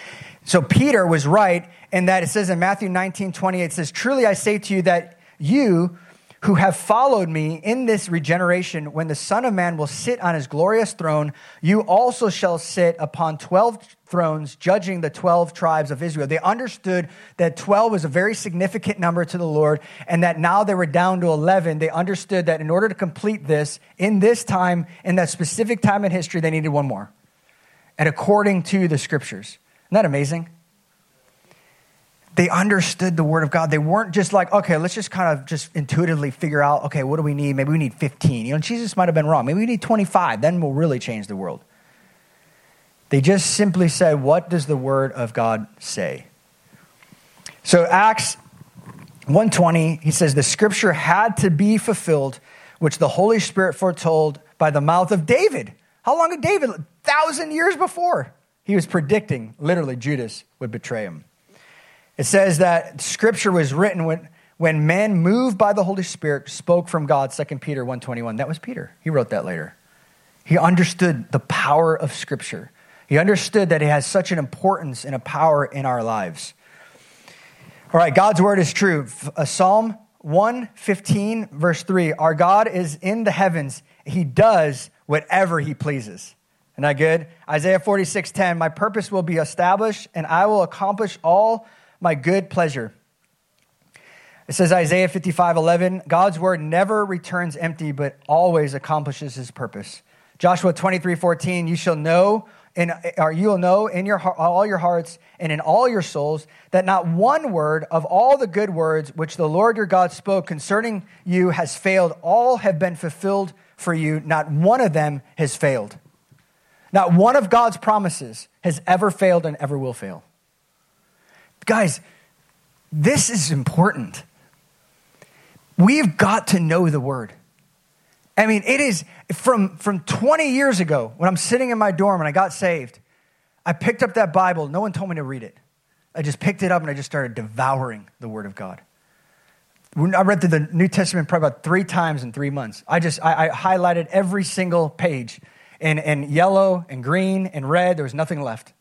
So Peter was right in that it says in Matthew 19, 28, it says, truly I say to you that you who have followed me in this regeneration, when the Son of Man will sit on his glorious throne, you also shall sit upon 12 thrones, judging the 12 tribes of Israel. They understood that 12 was a very significant number to the Lord, and that now they were down to 11. They understood that in order to complete this, in this time, in that specific time in history, they needed one more. And according to the scriptures. Isn't that amazing? They understood the word of God. They weren't just like, okay, let's just kind of just intuitively figure out, okay, what do we need? Maybe we need 15. You know, Jesus might have been wrong. Maybe we need 25. Then we'll really change the world. They just simply said, what does the word of God say? So Acts 120, he says, the scripture had to be fulfilled, which the Holy Spirit foretold by the mouth of David. How long had David? A thousand years before. He was predicting, literally, Judas would betray him. It says that scripture was written when, when men moved by the Holy Spirit spoke from God, 2 Peter 1.21. That was Peter. He wrote that later. He understood the power of scripture. He understood that it has such an importance and a power in our lives. All right, God's word is true. Uh, Psalm 115, verse 3 Our God is in the heavens, He does whatever He pleases. Isn't that good? Isaiah 46, 10 My purpose will be established, and I will accomplish all my good pleasure. It says Isaiah 55 11, God's word never returns empty, but always accomplishes his purpose. Joshua 23 14, you shall know, and or you will know in your all your hearts and in all your souls that not one word of all the good words which the Lord your God spoke concerning you has failed. All have been fulfilled for you. Not one of them has failed. Not one of God's promises has ever failed and ever will fail. Guys, this is important. We've got to know the word. I mean, it is from, from 20 years ago when I'm sitting in my dorm and I got saved. I picked up that Bible. No one told me to read it. I just picked it up and I just started devouring the Word of God. I read through the New Testament probably about three times in three months. I just I, I highlighted every single page in, in yellow and green and red. There was nothing left.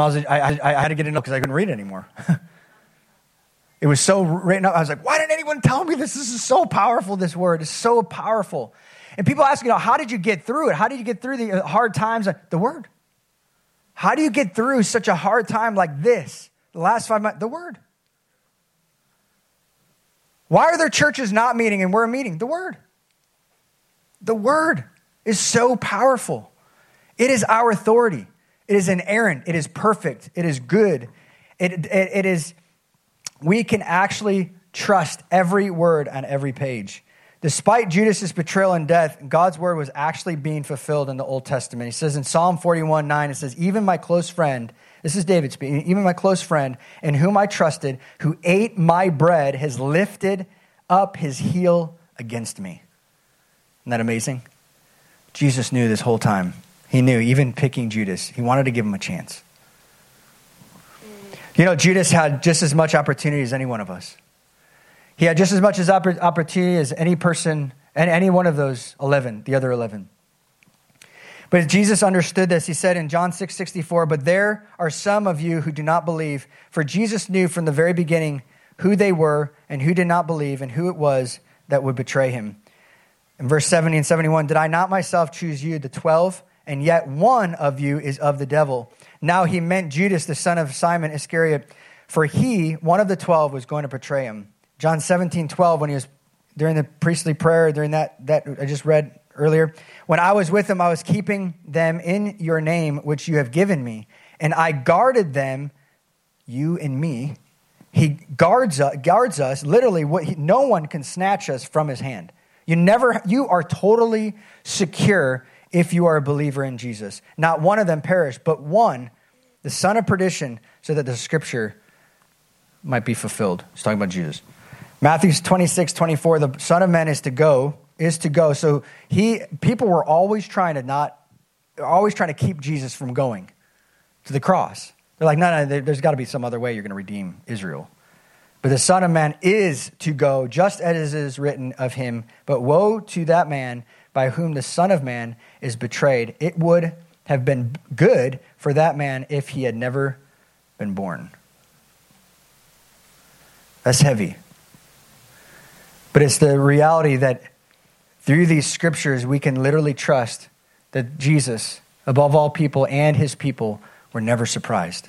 I, was, I, I, I had to get it up because I couldn't read anymore. it was so written up. I was like, why didn't anyone tell me this? This is so powerful, this word is so powerful. And people ask, you know, how did you get through it? How did you get through the uh, hard times? The word. How do you get through such a hard time like this? The last five months, the word. Why are there churches not meeting and we're meeting? The word. The word is so powerful. It is our authority. It is inerrant. It is perfect. It is good. It, it, it is, we can actually trust every word on every page. Despite Judas's betrayal and death, God's word was actually being fulfilled in the Old Testament. He says in Psalm 41 9, it says, Even my close friend, this is David speaking, even my close friend, in whom I trusted, who ate my bread, has lifted up his heel against me. Isn't that amazing? Jesus knew this whole time. He knew, even picking Judas, he wanted to give him a chance. You know, Judas had just as much opportunity as any one of us. He had just as much as opportunity as any person, and any one of those 11, the other 11. But Jesus understood this. He said in John 6 64, But there are some of you who do not believe, for Jesus knew from the very beginning who they were and who did not believe and who it was that would betray him. In verse 70 and 71, Did I not myself choose you, the 12? And yet one of you is of the devil. Now he meant Judas, the son of Simon Iscariot, for he, one of the twelve, was going to betray him. John 17, 12, when he was during the priestly prayer, during that, that I just read earlier, when I was with them, I was keeping them in your name, which you have given me, and I guarded them, you and me. He guards, uh, guards us, literally, what he, no one can snatch us from his hand. You never, you are totally secure if you are a believer in Jesus. Not one of them perished, but one, the son of perdition, so that the scripture might be fulfilled. It's talking about Jesus. Matthew 26, 24, the Son of Man is to go, is to go. So he people were always trying to not always trying to keep Jesus from going to the cross. They're like, no, no, there's got to be some other way you're going to redeem Israel. But the Son of Man is to go, just as it is written of him. But woe to that man by whom the Son of Man is betrayed. It would have been good for that man if he had never been born. That's heavy. But it's the reality that through these scriptures, we can literally trust that Jesus, above all people and his people, were never surprised.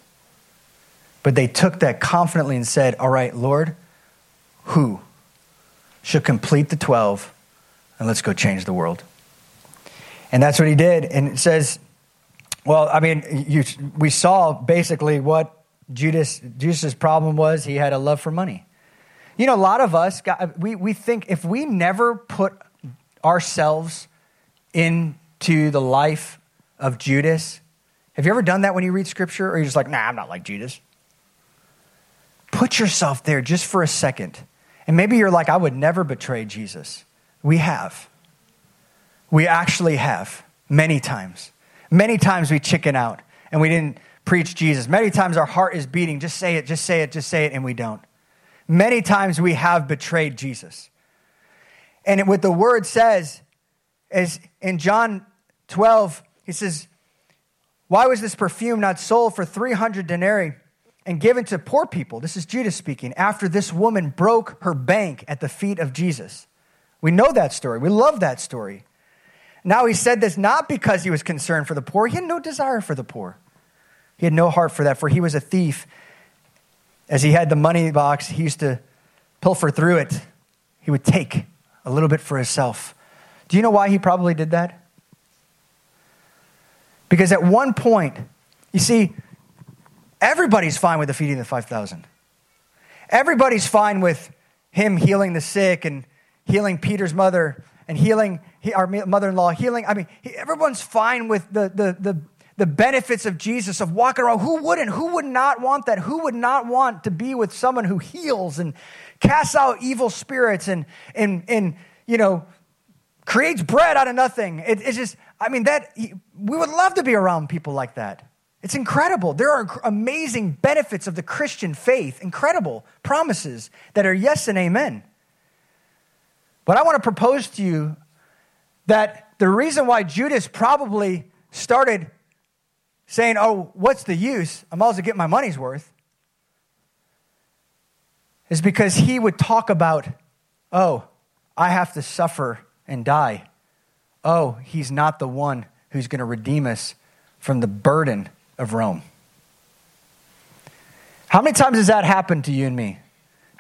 But they took that confidently and said, All right, Lord, who should complete the 12 and let's go change the world? And that's what he did. And it says, well, I mean, you, we saw basically what Judas Judas's problem was. He had a love for money. You know, a lot of us, we, we think if we never put ourselves into the life of Judas, have you ever done that when you read scripture? Or you're just like, nah, I'm not like Judas? Put yourself there just for a second. And maybe you're like, I would never betray Jesus. We have. We actually have many times. Many times we chicken out and we didn't preach Jesus. Many times our heart is beating. Just say it, just say it, just say it, and we don't. Many times we have betrayed Jesus. And what the word says is in John 12, he says, Why was this perfume not sold for 300 denarii and given to poor people? This is Judas speaking, after this woman broke her bank at the feet of Jesus. We know that story. We love that story. Now he said this not because he was concerned for the poor, he had no desire for the poor. He had no heart for that, for he was a thief as he had the money box, he used to pilfer through it. He would take a little bit for himself. Do you know why he probably did that? Because at one point, you see, everybody's fine with the feeding of the 5,000. Everybody's fine with him healing the sick and healing Peter's mother and healing our mother in law, healing. I mean, everyone's fine with the, the, the, the benefits of Jesus, of walking around. Who wouldn't? Who would not want that? Who would not want to be with someone who heals and casts out evil spirits and, and, and you know, creates bread out of nothing? It, it's just, I mean, that, we would love to be around people like that. It's incredible. There are amazing benefits of the Christian faith, incredible promises that are yes and amen. But I want to propose to you that the reason why Judas probably started saying, oh, what's the use? I'm also getting my money's worth, is because he would talk about, oh, I have to suffer and die. Oh, he's not the one who's going to redeem us from the burden of Rome. How many times has that happened to you and me?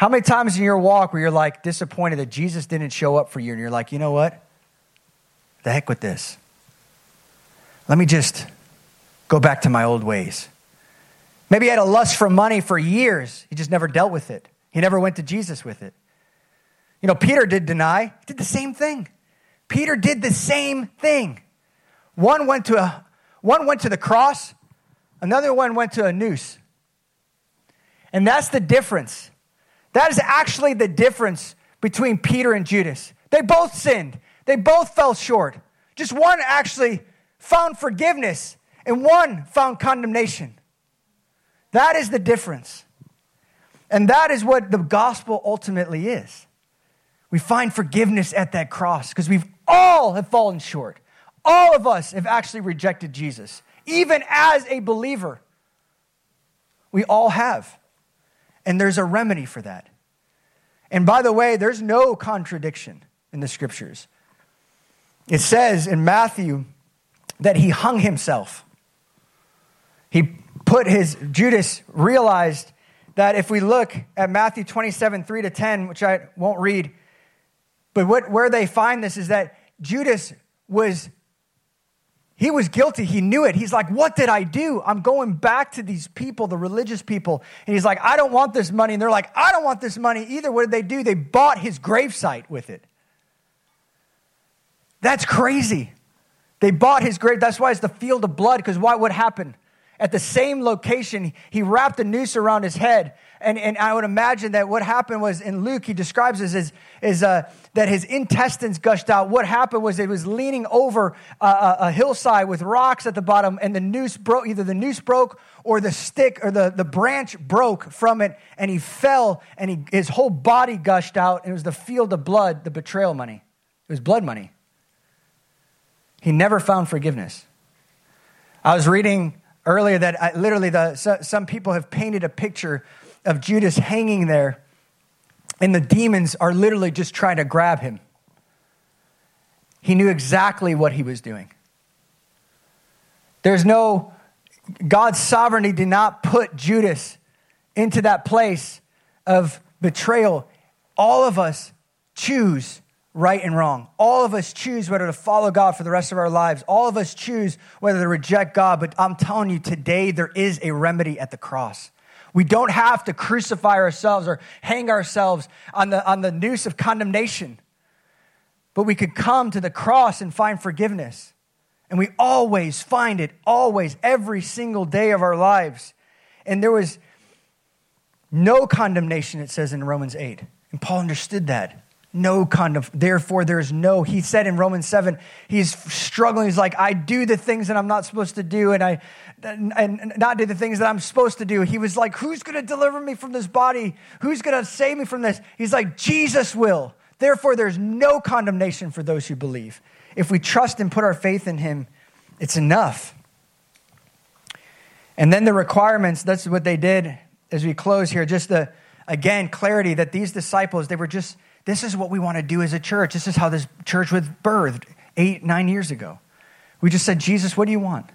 How many times in your walk where you're like disappointed that Jesus didn't show up for you and you're like, you know what? The heck with this. Let me just go back to my old ways. Maybe he had a lust for money for years. He just never dealt with it. He never went to Jesus with it. You know, Peter did deny, he did the same thing. Peter did the same thing. One went to a one went to the cross, another one went to a noose. And that's the difference. That is actually the difference between Peter and Judas. They both sinned. They both fell short. Just one actually found forgiveness and one found condemnation. That is the difference. And that is what the gospel ultimately is. We find forgiveness at that cross because we've all have fallen short. All of us have actually rejected Jesus. Even as a believer, we all have. And there's a remedy for that. And by the way, there's no contradiction in the scriptures. It says in Matthew that he hung himself. He put his, Judas realized that if we look at Matthew 27, 3 to 10, which I won't read, but what, where they find this is that Judas was, he was guilty. He knew it. He's like, what did I do? I'm going back to these people, the religious people. And he's like, I don't want this money. And they're like, I don't want this money either. What did they do? They bought his gravesite with it. That's crazy. They bought his grave. That's why it's the field of blood, because why? What happened? At the same location, he wrapped a noose around his head. And, and I would imagine that what happened was in Luke, he describes this as, as uh, that his intestines gushed out. What happened was it was leaning over a, a hillside with rocks at the bottom, and the noose broke. Either the noose broke or the stick or the, the branch broke from it, and he fell, and he, his whole body gushed out. And it was the field of blood, the betrayal money. It was blood money. He never found forgiveness. I was reading earlier that I, literally the, so, some people have painted a picture of Judas hanging there, and the demons are literally just trying to grab him. He knew exactly what he was doing. There's no, God's sovereignty did not put Judas into that place of betrayal. All of us choose right and wrong. All of us choose whether to follow God for the rest of our lives. All of us choose whether to reject God. But I'm telling you, today there is a remedy at the cross. We don't have to crucify ourselves or hang ourselves on the, on the noose of condemnation. But we could come to the cross and find forgiveness. And we always find it, always, every single day of our lives. And there was no condemnation, it says in Romans 8. And Paul understood that no kind of Therefore, there's no. He said in Romans 7, he's struggling. He's like, I do the things that I'm not supposed to do, and I and not do the things that I'm supposed to do. He was like, Who's going to deliver me from this body? Who's going to save me from this? He's like, Jesus will. Therefore, there's no condemnation for those who believe. If we trust and put our faith in him, it's enough. And then the requirements, that's what they did as we close here. Just the, again, clarity that these disciples, they were just this is what we want to do as a church. This is how this church was birthed eight, nine years ago. We just said, Jesus, what do you want?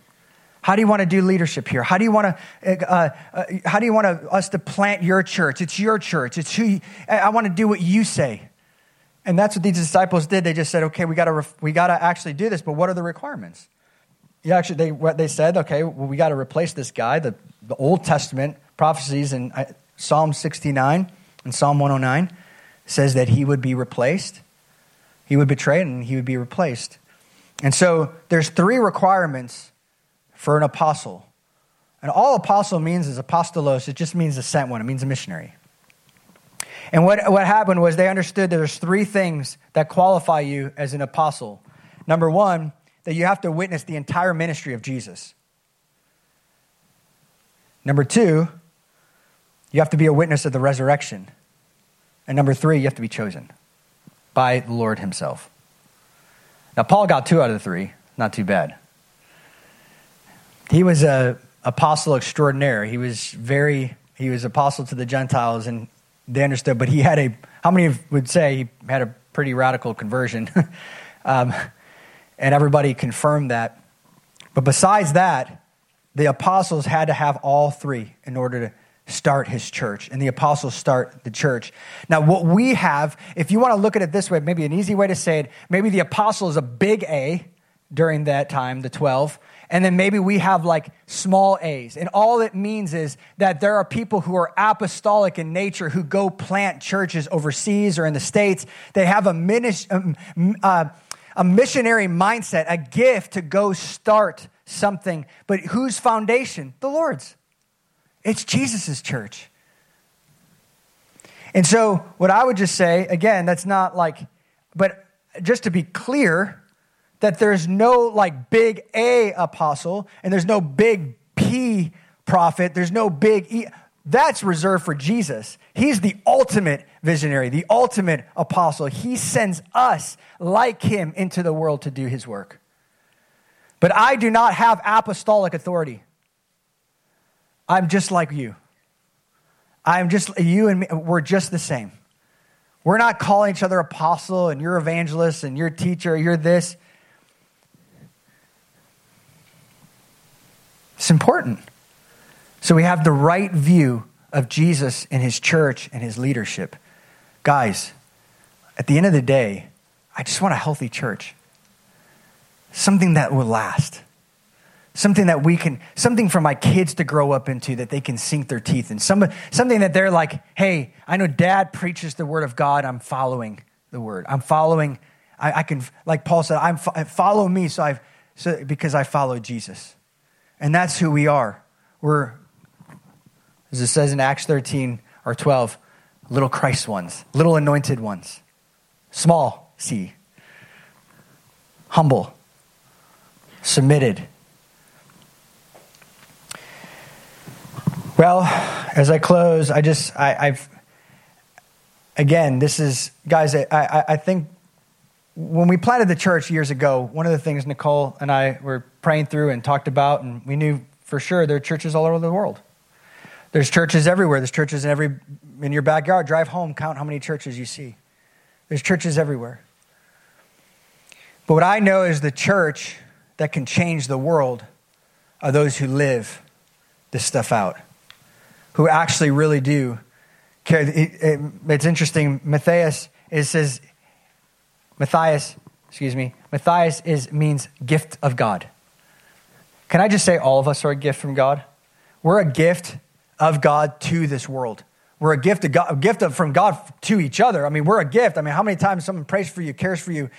How do you want to do leadership here? How do you want to? Uh, uh, how do you want us to plant your church? It's your church. It's who. You, I want to do what you say, and that's what these disciples did. They just said, "Okay, we got to we got to actually do this, but what are the requirements?" Yeah, actually, they what they said, "Okay, well, we got to replace this guy." The the Old Testament prophecies in uh, Psalm sixty nine and Psalm one hundred oh nine says that he would be replaced. He would betray and he would be replaced. And so there's three requirements for an apostle. And all apostle means is apostolos, it just means a sent one, it means a missionary. And what, what happened was they understood that there's three things that qualify you as an apostle. Number one, that you have to witness the entire ministry of Jesus. Number two, you have to be a witness of the resurrection. And number three, you have to be chosen by the Lord Himself. Now, Paul got two out of the three, not too bad. He was a apostle extraordinaire. He was very, he was apostle to the Gentiles, and they understood. But he had a, how many would say he had a pretty radical conversion? um, and everybody confirmed that. But besides that, the apostles had to have all three in order to start his church and the apostles start the church. Now, what we have, if you want to look at it this way, maybe an easy way to say it, maybe the apostle is a big A during that time, the 12, and then maybe we have like small a's. And all it means is that there are people who are apostolic in nature who go plant churches overseas or in the States. They have a, um, uh, a missionary mindset, a gift to go start something. But whose foundation? The Lord's. It's Jesus' church. And so, what I would just say, again, that's not like, but just to be clear, that there's no like big A apostle and there's no big P prophet, there's no big E. That's reserved for Jesus. He's the ultimate visionary, the ultimate apostle. He sends us like him into the world to do his work. But I do not have apostolic authority. I'm just like you. I'm just, you and me, we're just the same. We're not calling each other apostle and you're evangelist and you're teacher, you're this. It's important. So we have the right view of Jesus and his church and his leadership. Guys, at the end of the day, I just want a healthy church. Something that will last something that we can something for my kids to grow up into that they can sink their teeth in some, something that they're like hey i know dad preaches the word of god i'm following the word i'm following i, I can like paul said i'm follow me so i've so, because I follow Jesus. And that's who we are. We're, as it says in Acts 13 or 12, little Christ ones, little anointed ones, small c, humble, submitted. Well, as I close, I just, I, have again, this is, guys, I, I, I think when we planted the church years ago, one of the things Nicole and I were praying through and talked about, and we knew for sure there are churches all over the world. There's churches everywhere. There's churches in every in your backyard. Drive home, count how many churches you see. There's churches everywhere. But what I know is the church that can change the world are those who live this stuff out, who actually really do care. It, it, it's interesting. Matthias, it says Matthias, excuse me, Matthias is, means gift of God. Can I just say all of us are a gift from God? We're a gift of God to this world. We're a gift, of God, a gift of, from God to each other. I mean, we're a gift. I mean, how many times someone prays for you, cares for you,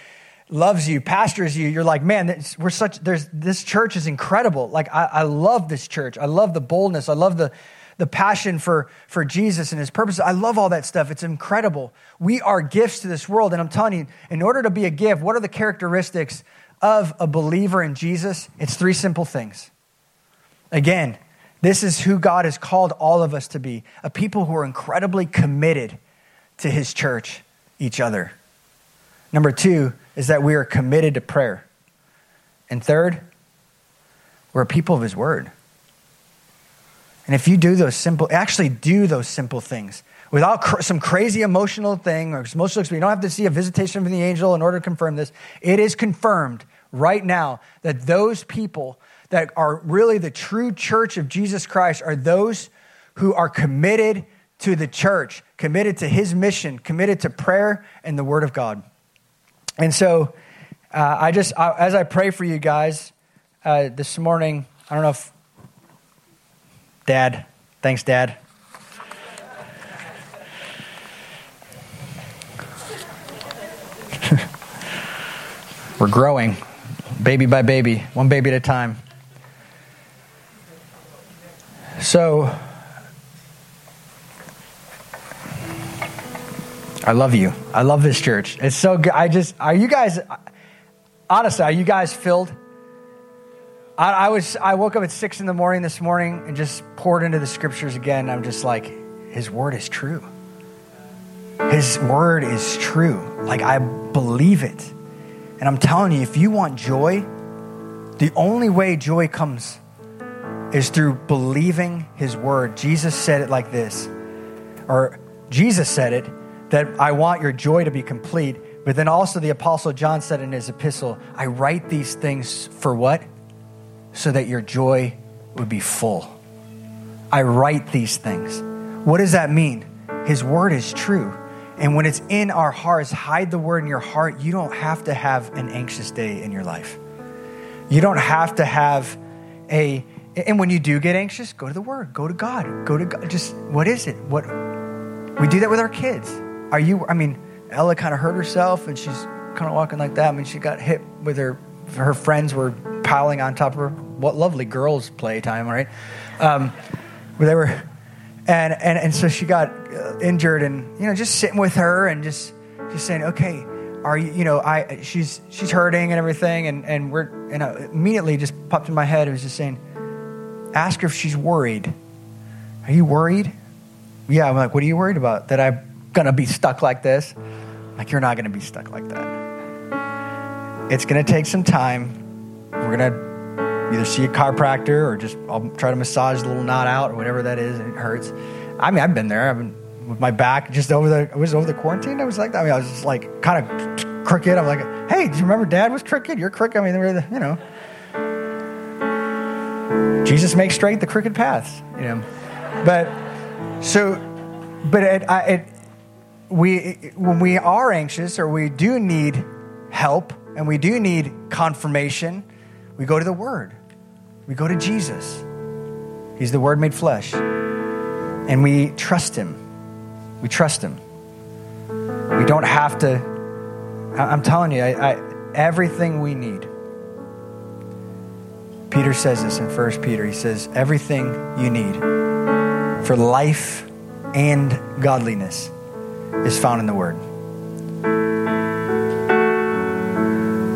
loves you, pastors you, you're like, man, we're such, there's, this church is incredible. Like, I, I love this church. I love the boldness. I love the, the passion for, for Jesus and his purpose. I love all that stuff. It's incredible. We are gifts to this world. And I'm telling you, in order to be a gift, what are the characteristics of a believer in Jesus? It's three simple things. Again, this is who God has called all of us to be a people who are incredibly committed to his church, each other. Number two is that we are committed to prayer. And third, we're a people of his word. And if you do those simple, actually do those simple things without cr- some crazy emotional thing or emotional experience, you don't have to see a visitation from the angel in order to confirm this. It is confirmed right now that those people that are really the true church of Jesus Christ are those who are committed to the church, committed to his mission, committed to prayer and the word of God. And so, uh, I just, I, as I pray for you guys uh, this morning, I don't know if Dad. Thanks, Dad. We're growing, baby by baby, one baby at a time. So, I love you. I love this church. It's so good. I just, are you guys, honestly, are you guys filled? I, I, was I woke up at six in the morning this morning and just poured into the scriptures again. I'm just like, His word is true. His word is true. Like I believe it. And I'm telling you, if you want joy, the only way joy comes is through believing his word. Jesus said it like this, or Jesus said it, that I want your joy to be complete. But then also the Apostle John said in his epistle, I write these things for what? So that your joy would be full. I write these things. What does that mean? His word is true. And when it's in our hearts, hide the word in your heart. You don't have to have an anxious day in your life. You don't have to have a, and when you do get anxious, go to the word, go to God, go to God. Just, what is it? What, we do that with our kids. Are you, I mean, Ella kind of hurt herself and she's kind of walking like that. I mean, she got hit with her, her friends were piling on top of her. What lovely girls' playtime, right? Um, they were, and, and and so she got uh, injured, and you know, just sitting with her and just just saying, okay, are you, you know, I she's she's hurting and everything, and and we're and I immediately just popped in my head. It was just saying, ask her if she's worried. Are you worried? Yeah, I'm like, what are you worried about? That I'm gonna be stuck like this? Like, you're not gonna be stuck like that. It's gonna take some time we're going to either see a chiropractor or just I'll try to massage the little knot out or whatever that is, and it hurts. I mean, I've been there. I've been with my back just over the, I was over the quarantine. I was like that. I mean, I was just like kind of crooked. I'm like, hey, do you remember dad was crooked? You're crooked. I mean, the, you know. Jesus makes straight the crooked paths, you know. But so, but it, I, it, we, when we are anxious or we do need help and we do need confirmation, we go to the Word. We go to Jesus. He's the Word made flesh. And we trust Him. We trust Him. We don't have to. I'm telling you, I, I, everything we need, Peter says this in 1 Peter. He says, Everything you need for life and godliness is found in the Word.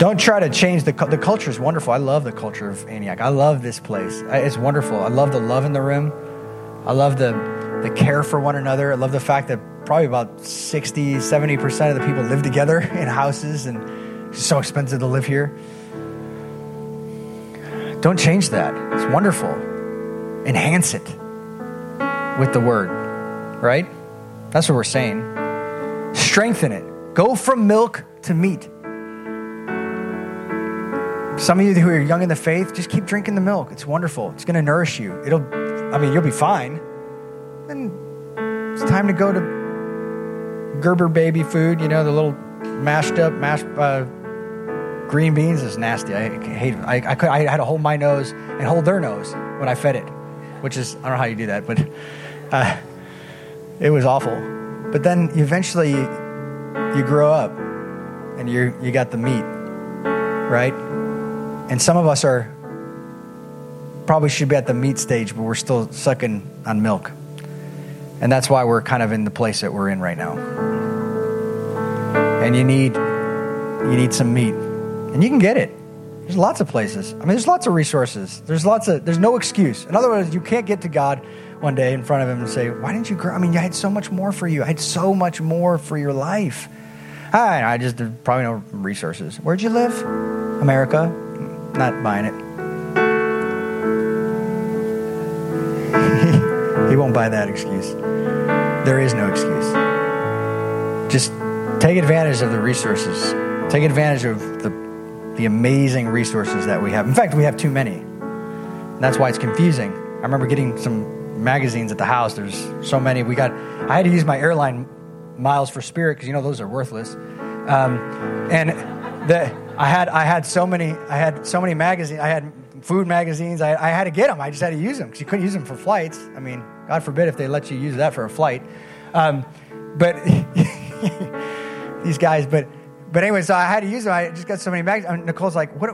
Don't try to change the the culture is wonderful. I love the culture of Antioch. I love this place. It's wonderful. I love the love in the room. I love the the care for one another. I love the fact that probably about 60, 70% of the people live together in houses and it's so expensive to live here. Don't change that. It's wonderful. Enhance it with the word, right? That's what we're saying. Strengthen it. Go from milk to meat. Some of you who are young in the faith, just keep drinking the milk. It's wonderful. It's going to nourish you. It'll, I mean, you'll be fine. Then it's time to go to Gerber baby food, you know, the little mashed up, mashed uh, green beans is nasty. I hate it. I, I, could, I had to hold my nose and hold their nose when I fed it, which is, I don't know how you do that, but uh, it was awful. But then eventually you, you grow up and you you got the meat, right? And some of us are probably should be at the meat stage, but we're still sucking on milk. And that's why we're kind of in the place that we're in right now. And you need you need some meat. And you can get it. There's lots of places. I mean, there's lots of resources. There's lots of there's no excuse. In other words, you can't get to God one day in front of him and say, "Why didn't you grow? I mean, I had so much more for you. I had so much more for your life." I, I just probably no resources. Where'd you live? America not buying it. he won't buy that excuse. There is no excuse. Just take advantage of the resources. Take advantage of the, the amazing resources that we have. In fact, we have too many. And that's why it's confusing. I remember getting some magazines at the house. There's so many. We got. I had to use my airline miles for Spirit because you know those are worthless. Um, and the I had I had so many I had so many magazines. I had food magazines. I, I had to get them. I just had to use them because you couldn't use them for flights. I mean, God forbid if they let you use that for a flight. Um, but these guys, but but anyway, so I had to use them. I just got so many magazines. Nicole's like, what,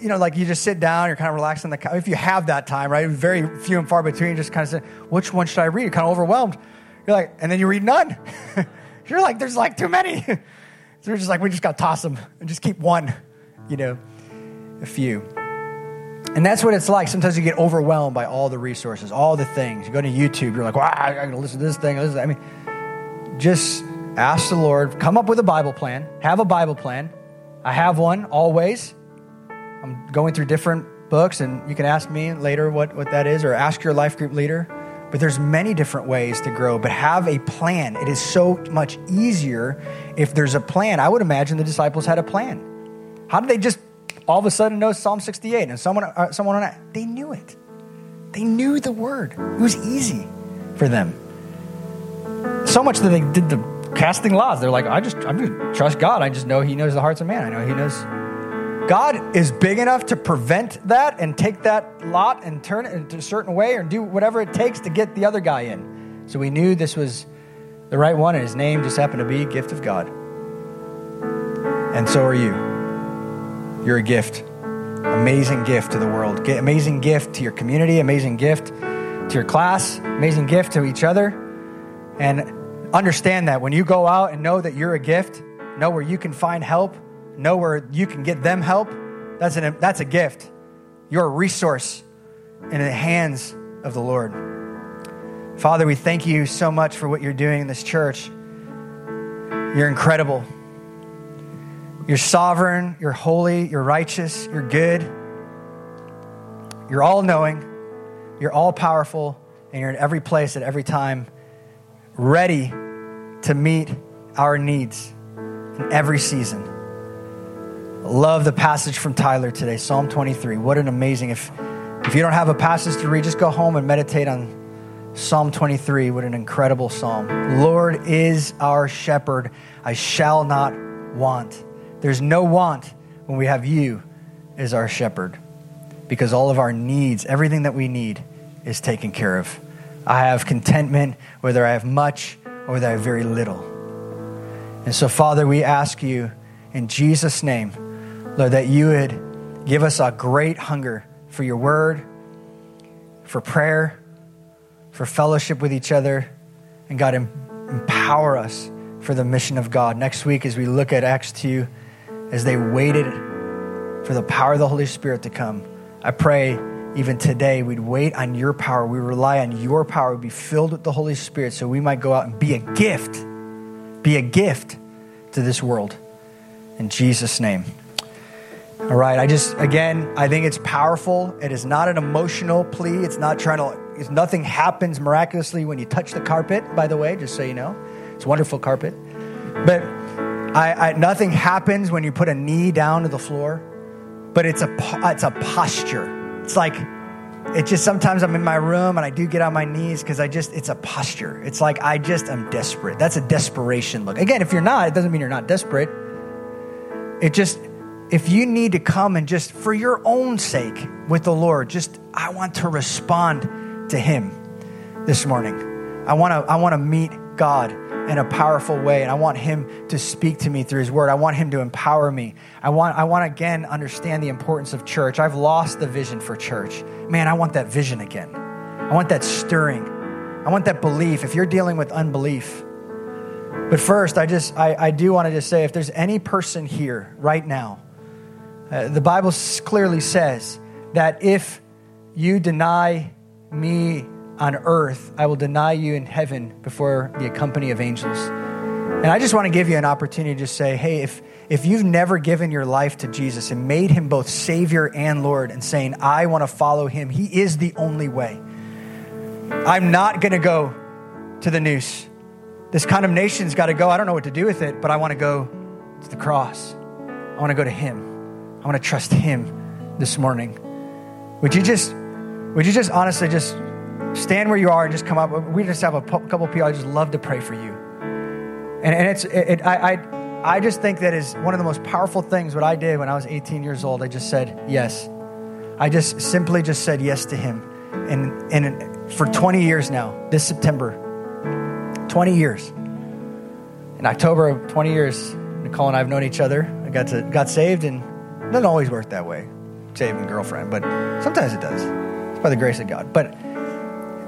you know, like you just sit down, you're kind of relaxed on the. If you have that time, right? Very few and far between. Just kind of say, which one should I read? You're kind of overwhelmed. You're like, and then you read none. you're like, there's like too many. So we're just like, we just got to toss them and just keep one, you know, a few. And that's what it's like. Sometimes you get overwhelmed by all the resources, all the things. You go to YouTube, you're like, wow, I got to listen to this thing. I mean, just ask the Lord, come up with a Bible plan, have a Bible plan. I have one always. I'm going through different books, and you can ask me later what, what that is, or ask your life group leader. But there's many different ways to grow, but have a plan. It is so much easier if there's a plan. I would imagine the disciples had a plan. How did they just all of a sudden know Psalm 68 and someone uh, someone on it? They knew it. They knew the word. It was easy for them. So much that they did the casting lots. They're like, I just I'm just trust God. I just know He knows the hearts of man. I know He knows God is big enough to prevent that and take that lot and turn it into a certain way or do whatever it takes to get the other guy in. So we knew this was the right one, and his name just happened to be Gift of God. And so are you. You're a gift. Amazing gift to the world. Amazing gift to your community, amazing gift to your class, amazing gift to each other. And understand that when you go out and know that you're a gift, know where you can find help know where you can get them help, that's, an, that's a gift. You're a resource in the hands of the Lord. Father, we thank you so much for what you're doing in this church. You're incredible. You're sovereign, you're holy, you're righteous, you're good. You're all knowing, you're all powerful, and you're in every place at every time, ready to meet our needs in every season. Love the passage from Tyler today, Psalm 23. What an amazing. If, if you don't have a passage to read, just go home and meditate on Psalm 23. What an incredible psalm. Lord is our shepherd. I shall not want. There's no want when we have you as our shepherd because all of our needs, everything that we need, is taken care of. I have contentment whether I have much or whether I have very little. And so, Father, we ask you in Jesus' name Lord, that you would give us a great hunger for your word, for prayer, for fellowship with each other. And God, empower us for the mission of God. Next week, as we look at Acts 2, as they waited for the power of the Holy Spirit to come, I pray even today we'd wait on your power. We rely on your power. We'd be filled with the Holy Spirit so we might go out and be a gift, be a gift to this world. In Jesus' name. All right, I just, again, I think it's powerful. It is not an emotional plea. It's not trying to, it's, nothing happens miraculously when you touch the carpet, by the way, just so you know. It's wonderful carpet. But I, I, nothing happens when you put a knee down to the floor, but it's a, it's a posture. It's like, it just sometimes I'm in my room and I do get on my knees because I just, it's a posture. It's like I just am desperate. That's a desperation look. Again, if you're not, it doesn't mean you're not desperate. It just, if you need to come and just for your own sake with the Lord, just I want to respond to Him this morning. I want to I want to meet God in a powerful way, and I want Him to speak to me through His Word. I want Him to empower me. I want I want again understand the importance of church. I've lost the vision for church. Man, I want that vision again. I want that stirring. I want that belief. If you're dealing with unbelief, but first, I just I, I do want to just say if there's any person here right now uh, the Bible clearly says that if you deny me on earth, I will deny you in heaven before the company of angels. And I just want to give you an opportunity to say, hey, if, if you've never given your life to Jesus and made him both Savior and Lord and saying, I want to follow him, he is the only way. I'm not going to go to the noose. This condemnation's got to go. I don't know what to do with it, but I want to go to the cross. I want to go to him. I want to trust Him this morning. Would you just, would you just honestly just stand where you are and just come up? We just have a couple people. I just love to pray for you. And, and it's, it, it, I, I, I just think that is one of the most powerful things. What I did when I was 18 years old, I just said yes. I just simply just said yes to Him. And, and for 20 years now, this September, 20 years. In October of 20 years, Nicole and I have known each other. I got to got saved and it doesn't always work that way, saving girlfriend, but sometimes it does. It's by the grace of God. But,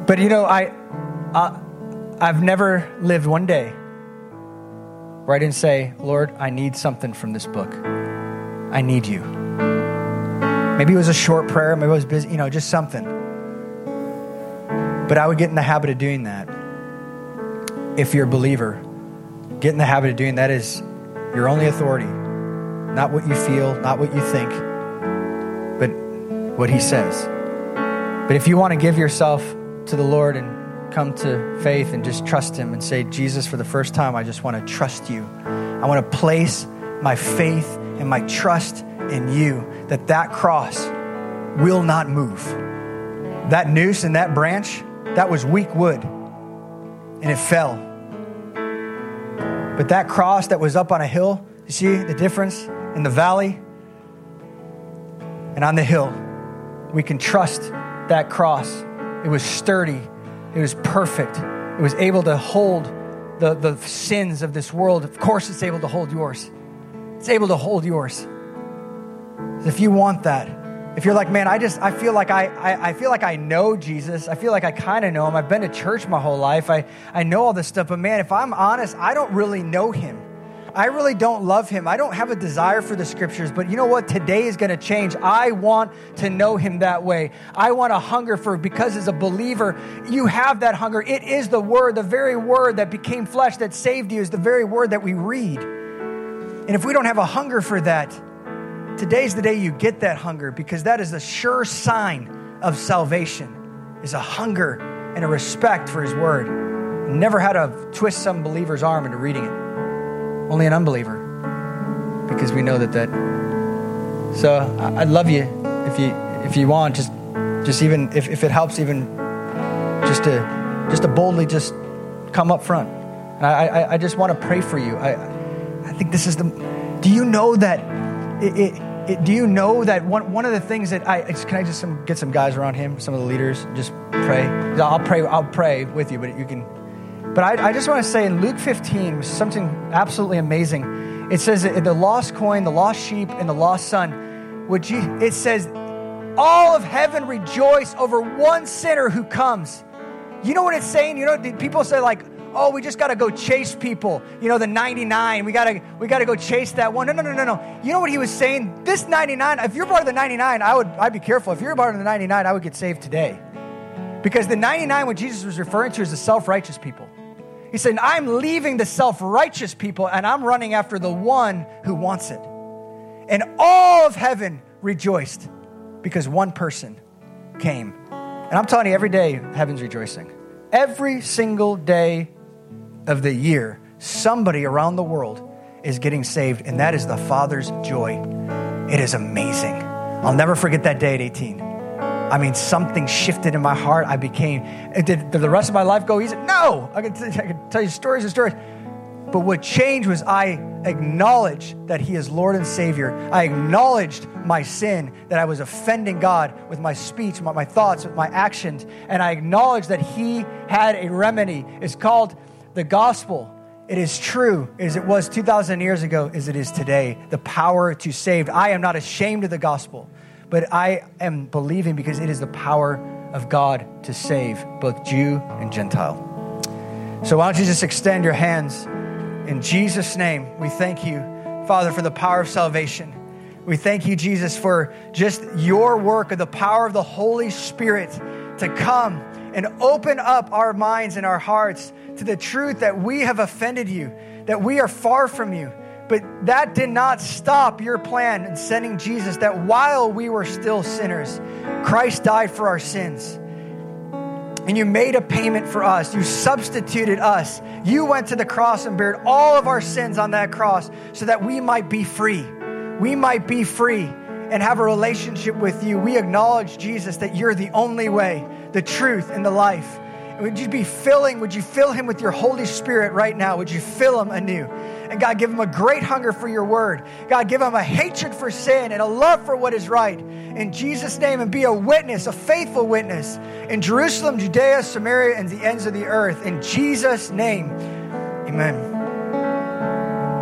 but you know, I, I, I've never lived one day where I didn't say, Lord, I need something from this book. I need you. Maybe it was a short prayer, maybe I was busy, you know, just something. But I would get in the habit of doing that. If you're a believer, get in the habit of doing that is your only authority not what you feel, not what you think, but what He says. But if you want to give yourself to the Lord and come to faith and just trust Him and say, Jesus, for the first time, I just want to trust you. I want to place my faith and my trust in you, that that cross will not move. That noose and that branch, that was weak wood, and it fell. But that cross that was up on a hill, you see the difference? In the valley and on the hill. We can trust that cross. It was sturdy, it was perfect, it was able to hold the, the sins of this world. Of course, it's able to hold yours. It's able to hold yours. If you want that, if you're like, man, I just I feel like I, I, I feel like I know Jesus. I feel like I kind of know him. I've been to church my whole life. I, I know all this stuff, but man, if I'm honest, I don't really know him. I really don't love him. I don't have a desire for the scriptures, but you know what? Today is going to change. I want to know him that way. I want a hunger for because as a believer, you have that hunger. It is the word, the very word that became flesh that saved you is the very word that we read. And if we don't have a hunger for that, today's the day you get that hunger because that is a sure sign of salvation. Is a hunger and a respect for his word. Never had to twist some believer's arm into reading it only an unbeliever because we know that that so i'd love you if you if you want just just even if, if it helps even just to just to boldly just come up front and i i, I just want to pray for you i i think this is the do you know that it, it, it do you know that one, one of the things that I can I just some, get some guys around him, some of the leaders, just pray. I'll pray. I'll pray with you, but you can but I, I just want to say in Luke 15, something absolutely amazing. It says the lost coin, the lost sheep, and the lost son. It says all of heaven rejoice over one sinner who comes. You know what it's saying? You know, people say, like, oh, we just got to go chase people. You know, the 99. We got to we got to go chase that one. No, no, no, no, no. You know what he was saying? This 99, if you're part of the 99, I would I'd be careful. If you're part of the 99, I would get saved today. Because the 99 what Jesus was referring to is the self-righteous people. He said, I'm leaving the self-righteous people and I'm running after the one who wants it. And all of heaven rejoiced because one person came. And I'm telling you, every day heaven's rejoicing. Every single day of the year, somebody around the world is getting saved, and that is the Father's joy. It is amazing. I'll never forget that day at 18. I mean, something shifted in my heart. I became, did, did the rest of my life go easy? No. I t- I can tell you stories and stories. But what changed was I acknowledged that He is Lord and Savior. I acknowledged my sin, that I was offending God with my speech, my, my thoughts, with my actions. And I acknowledged that He had a remedy. It's called the gospel. It is true as it was 2,000 years ago as it is today. The power to save. I am not ashamed of the gospel, but I am believing because it is the power of God to save both Jew and Gentile. So why don't you just extend your hands in Jesus' name? We thank you, Father, for the power of salvation. We thank you, Jesus, for just your work of the power of the Holy Spirit to come and open up our minds and our hearts to the truth that we have offended you, that we are far from you. But that did not stop your plan in sending Jesus, that while we were still sinners, Christ died for our sins. And you made a payment for us. You substituted us. You went to the cross and bared all of our sins on that cross so that we might be free. We might be free and have a relationship with you. We acknowledge, Jesus, that you're the only way, the truth, and the life. Would you be filling, would you fill him with your Holy Spirit right now? Would you fill him anew? And God, give him a great hunger for your word. God, give him a hatred for sin and a love for what is right. In Jesus' name, and be a witness, a faithful witness in Jerusalem, Judea, Samaria, and the ends of the earth. In Jesus' name, amen.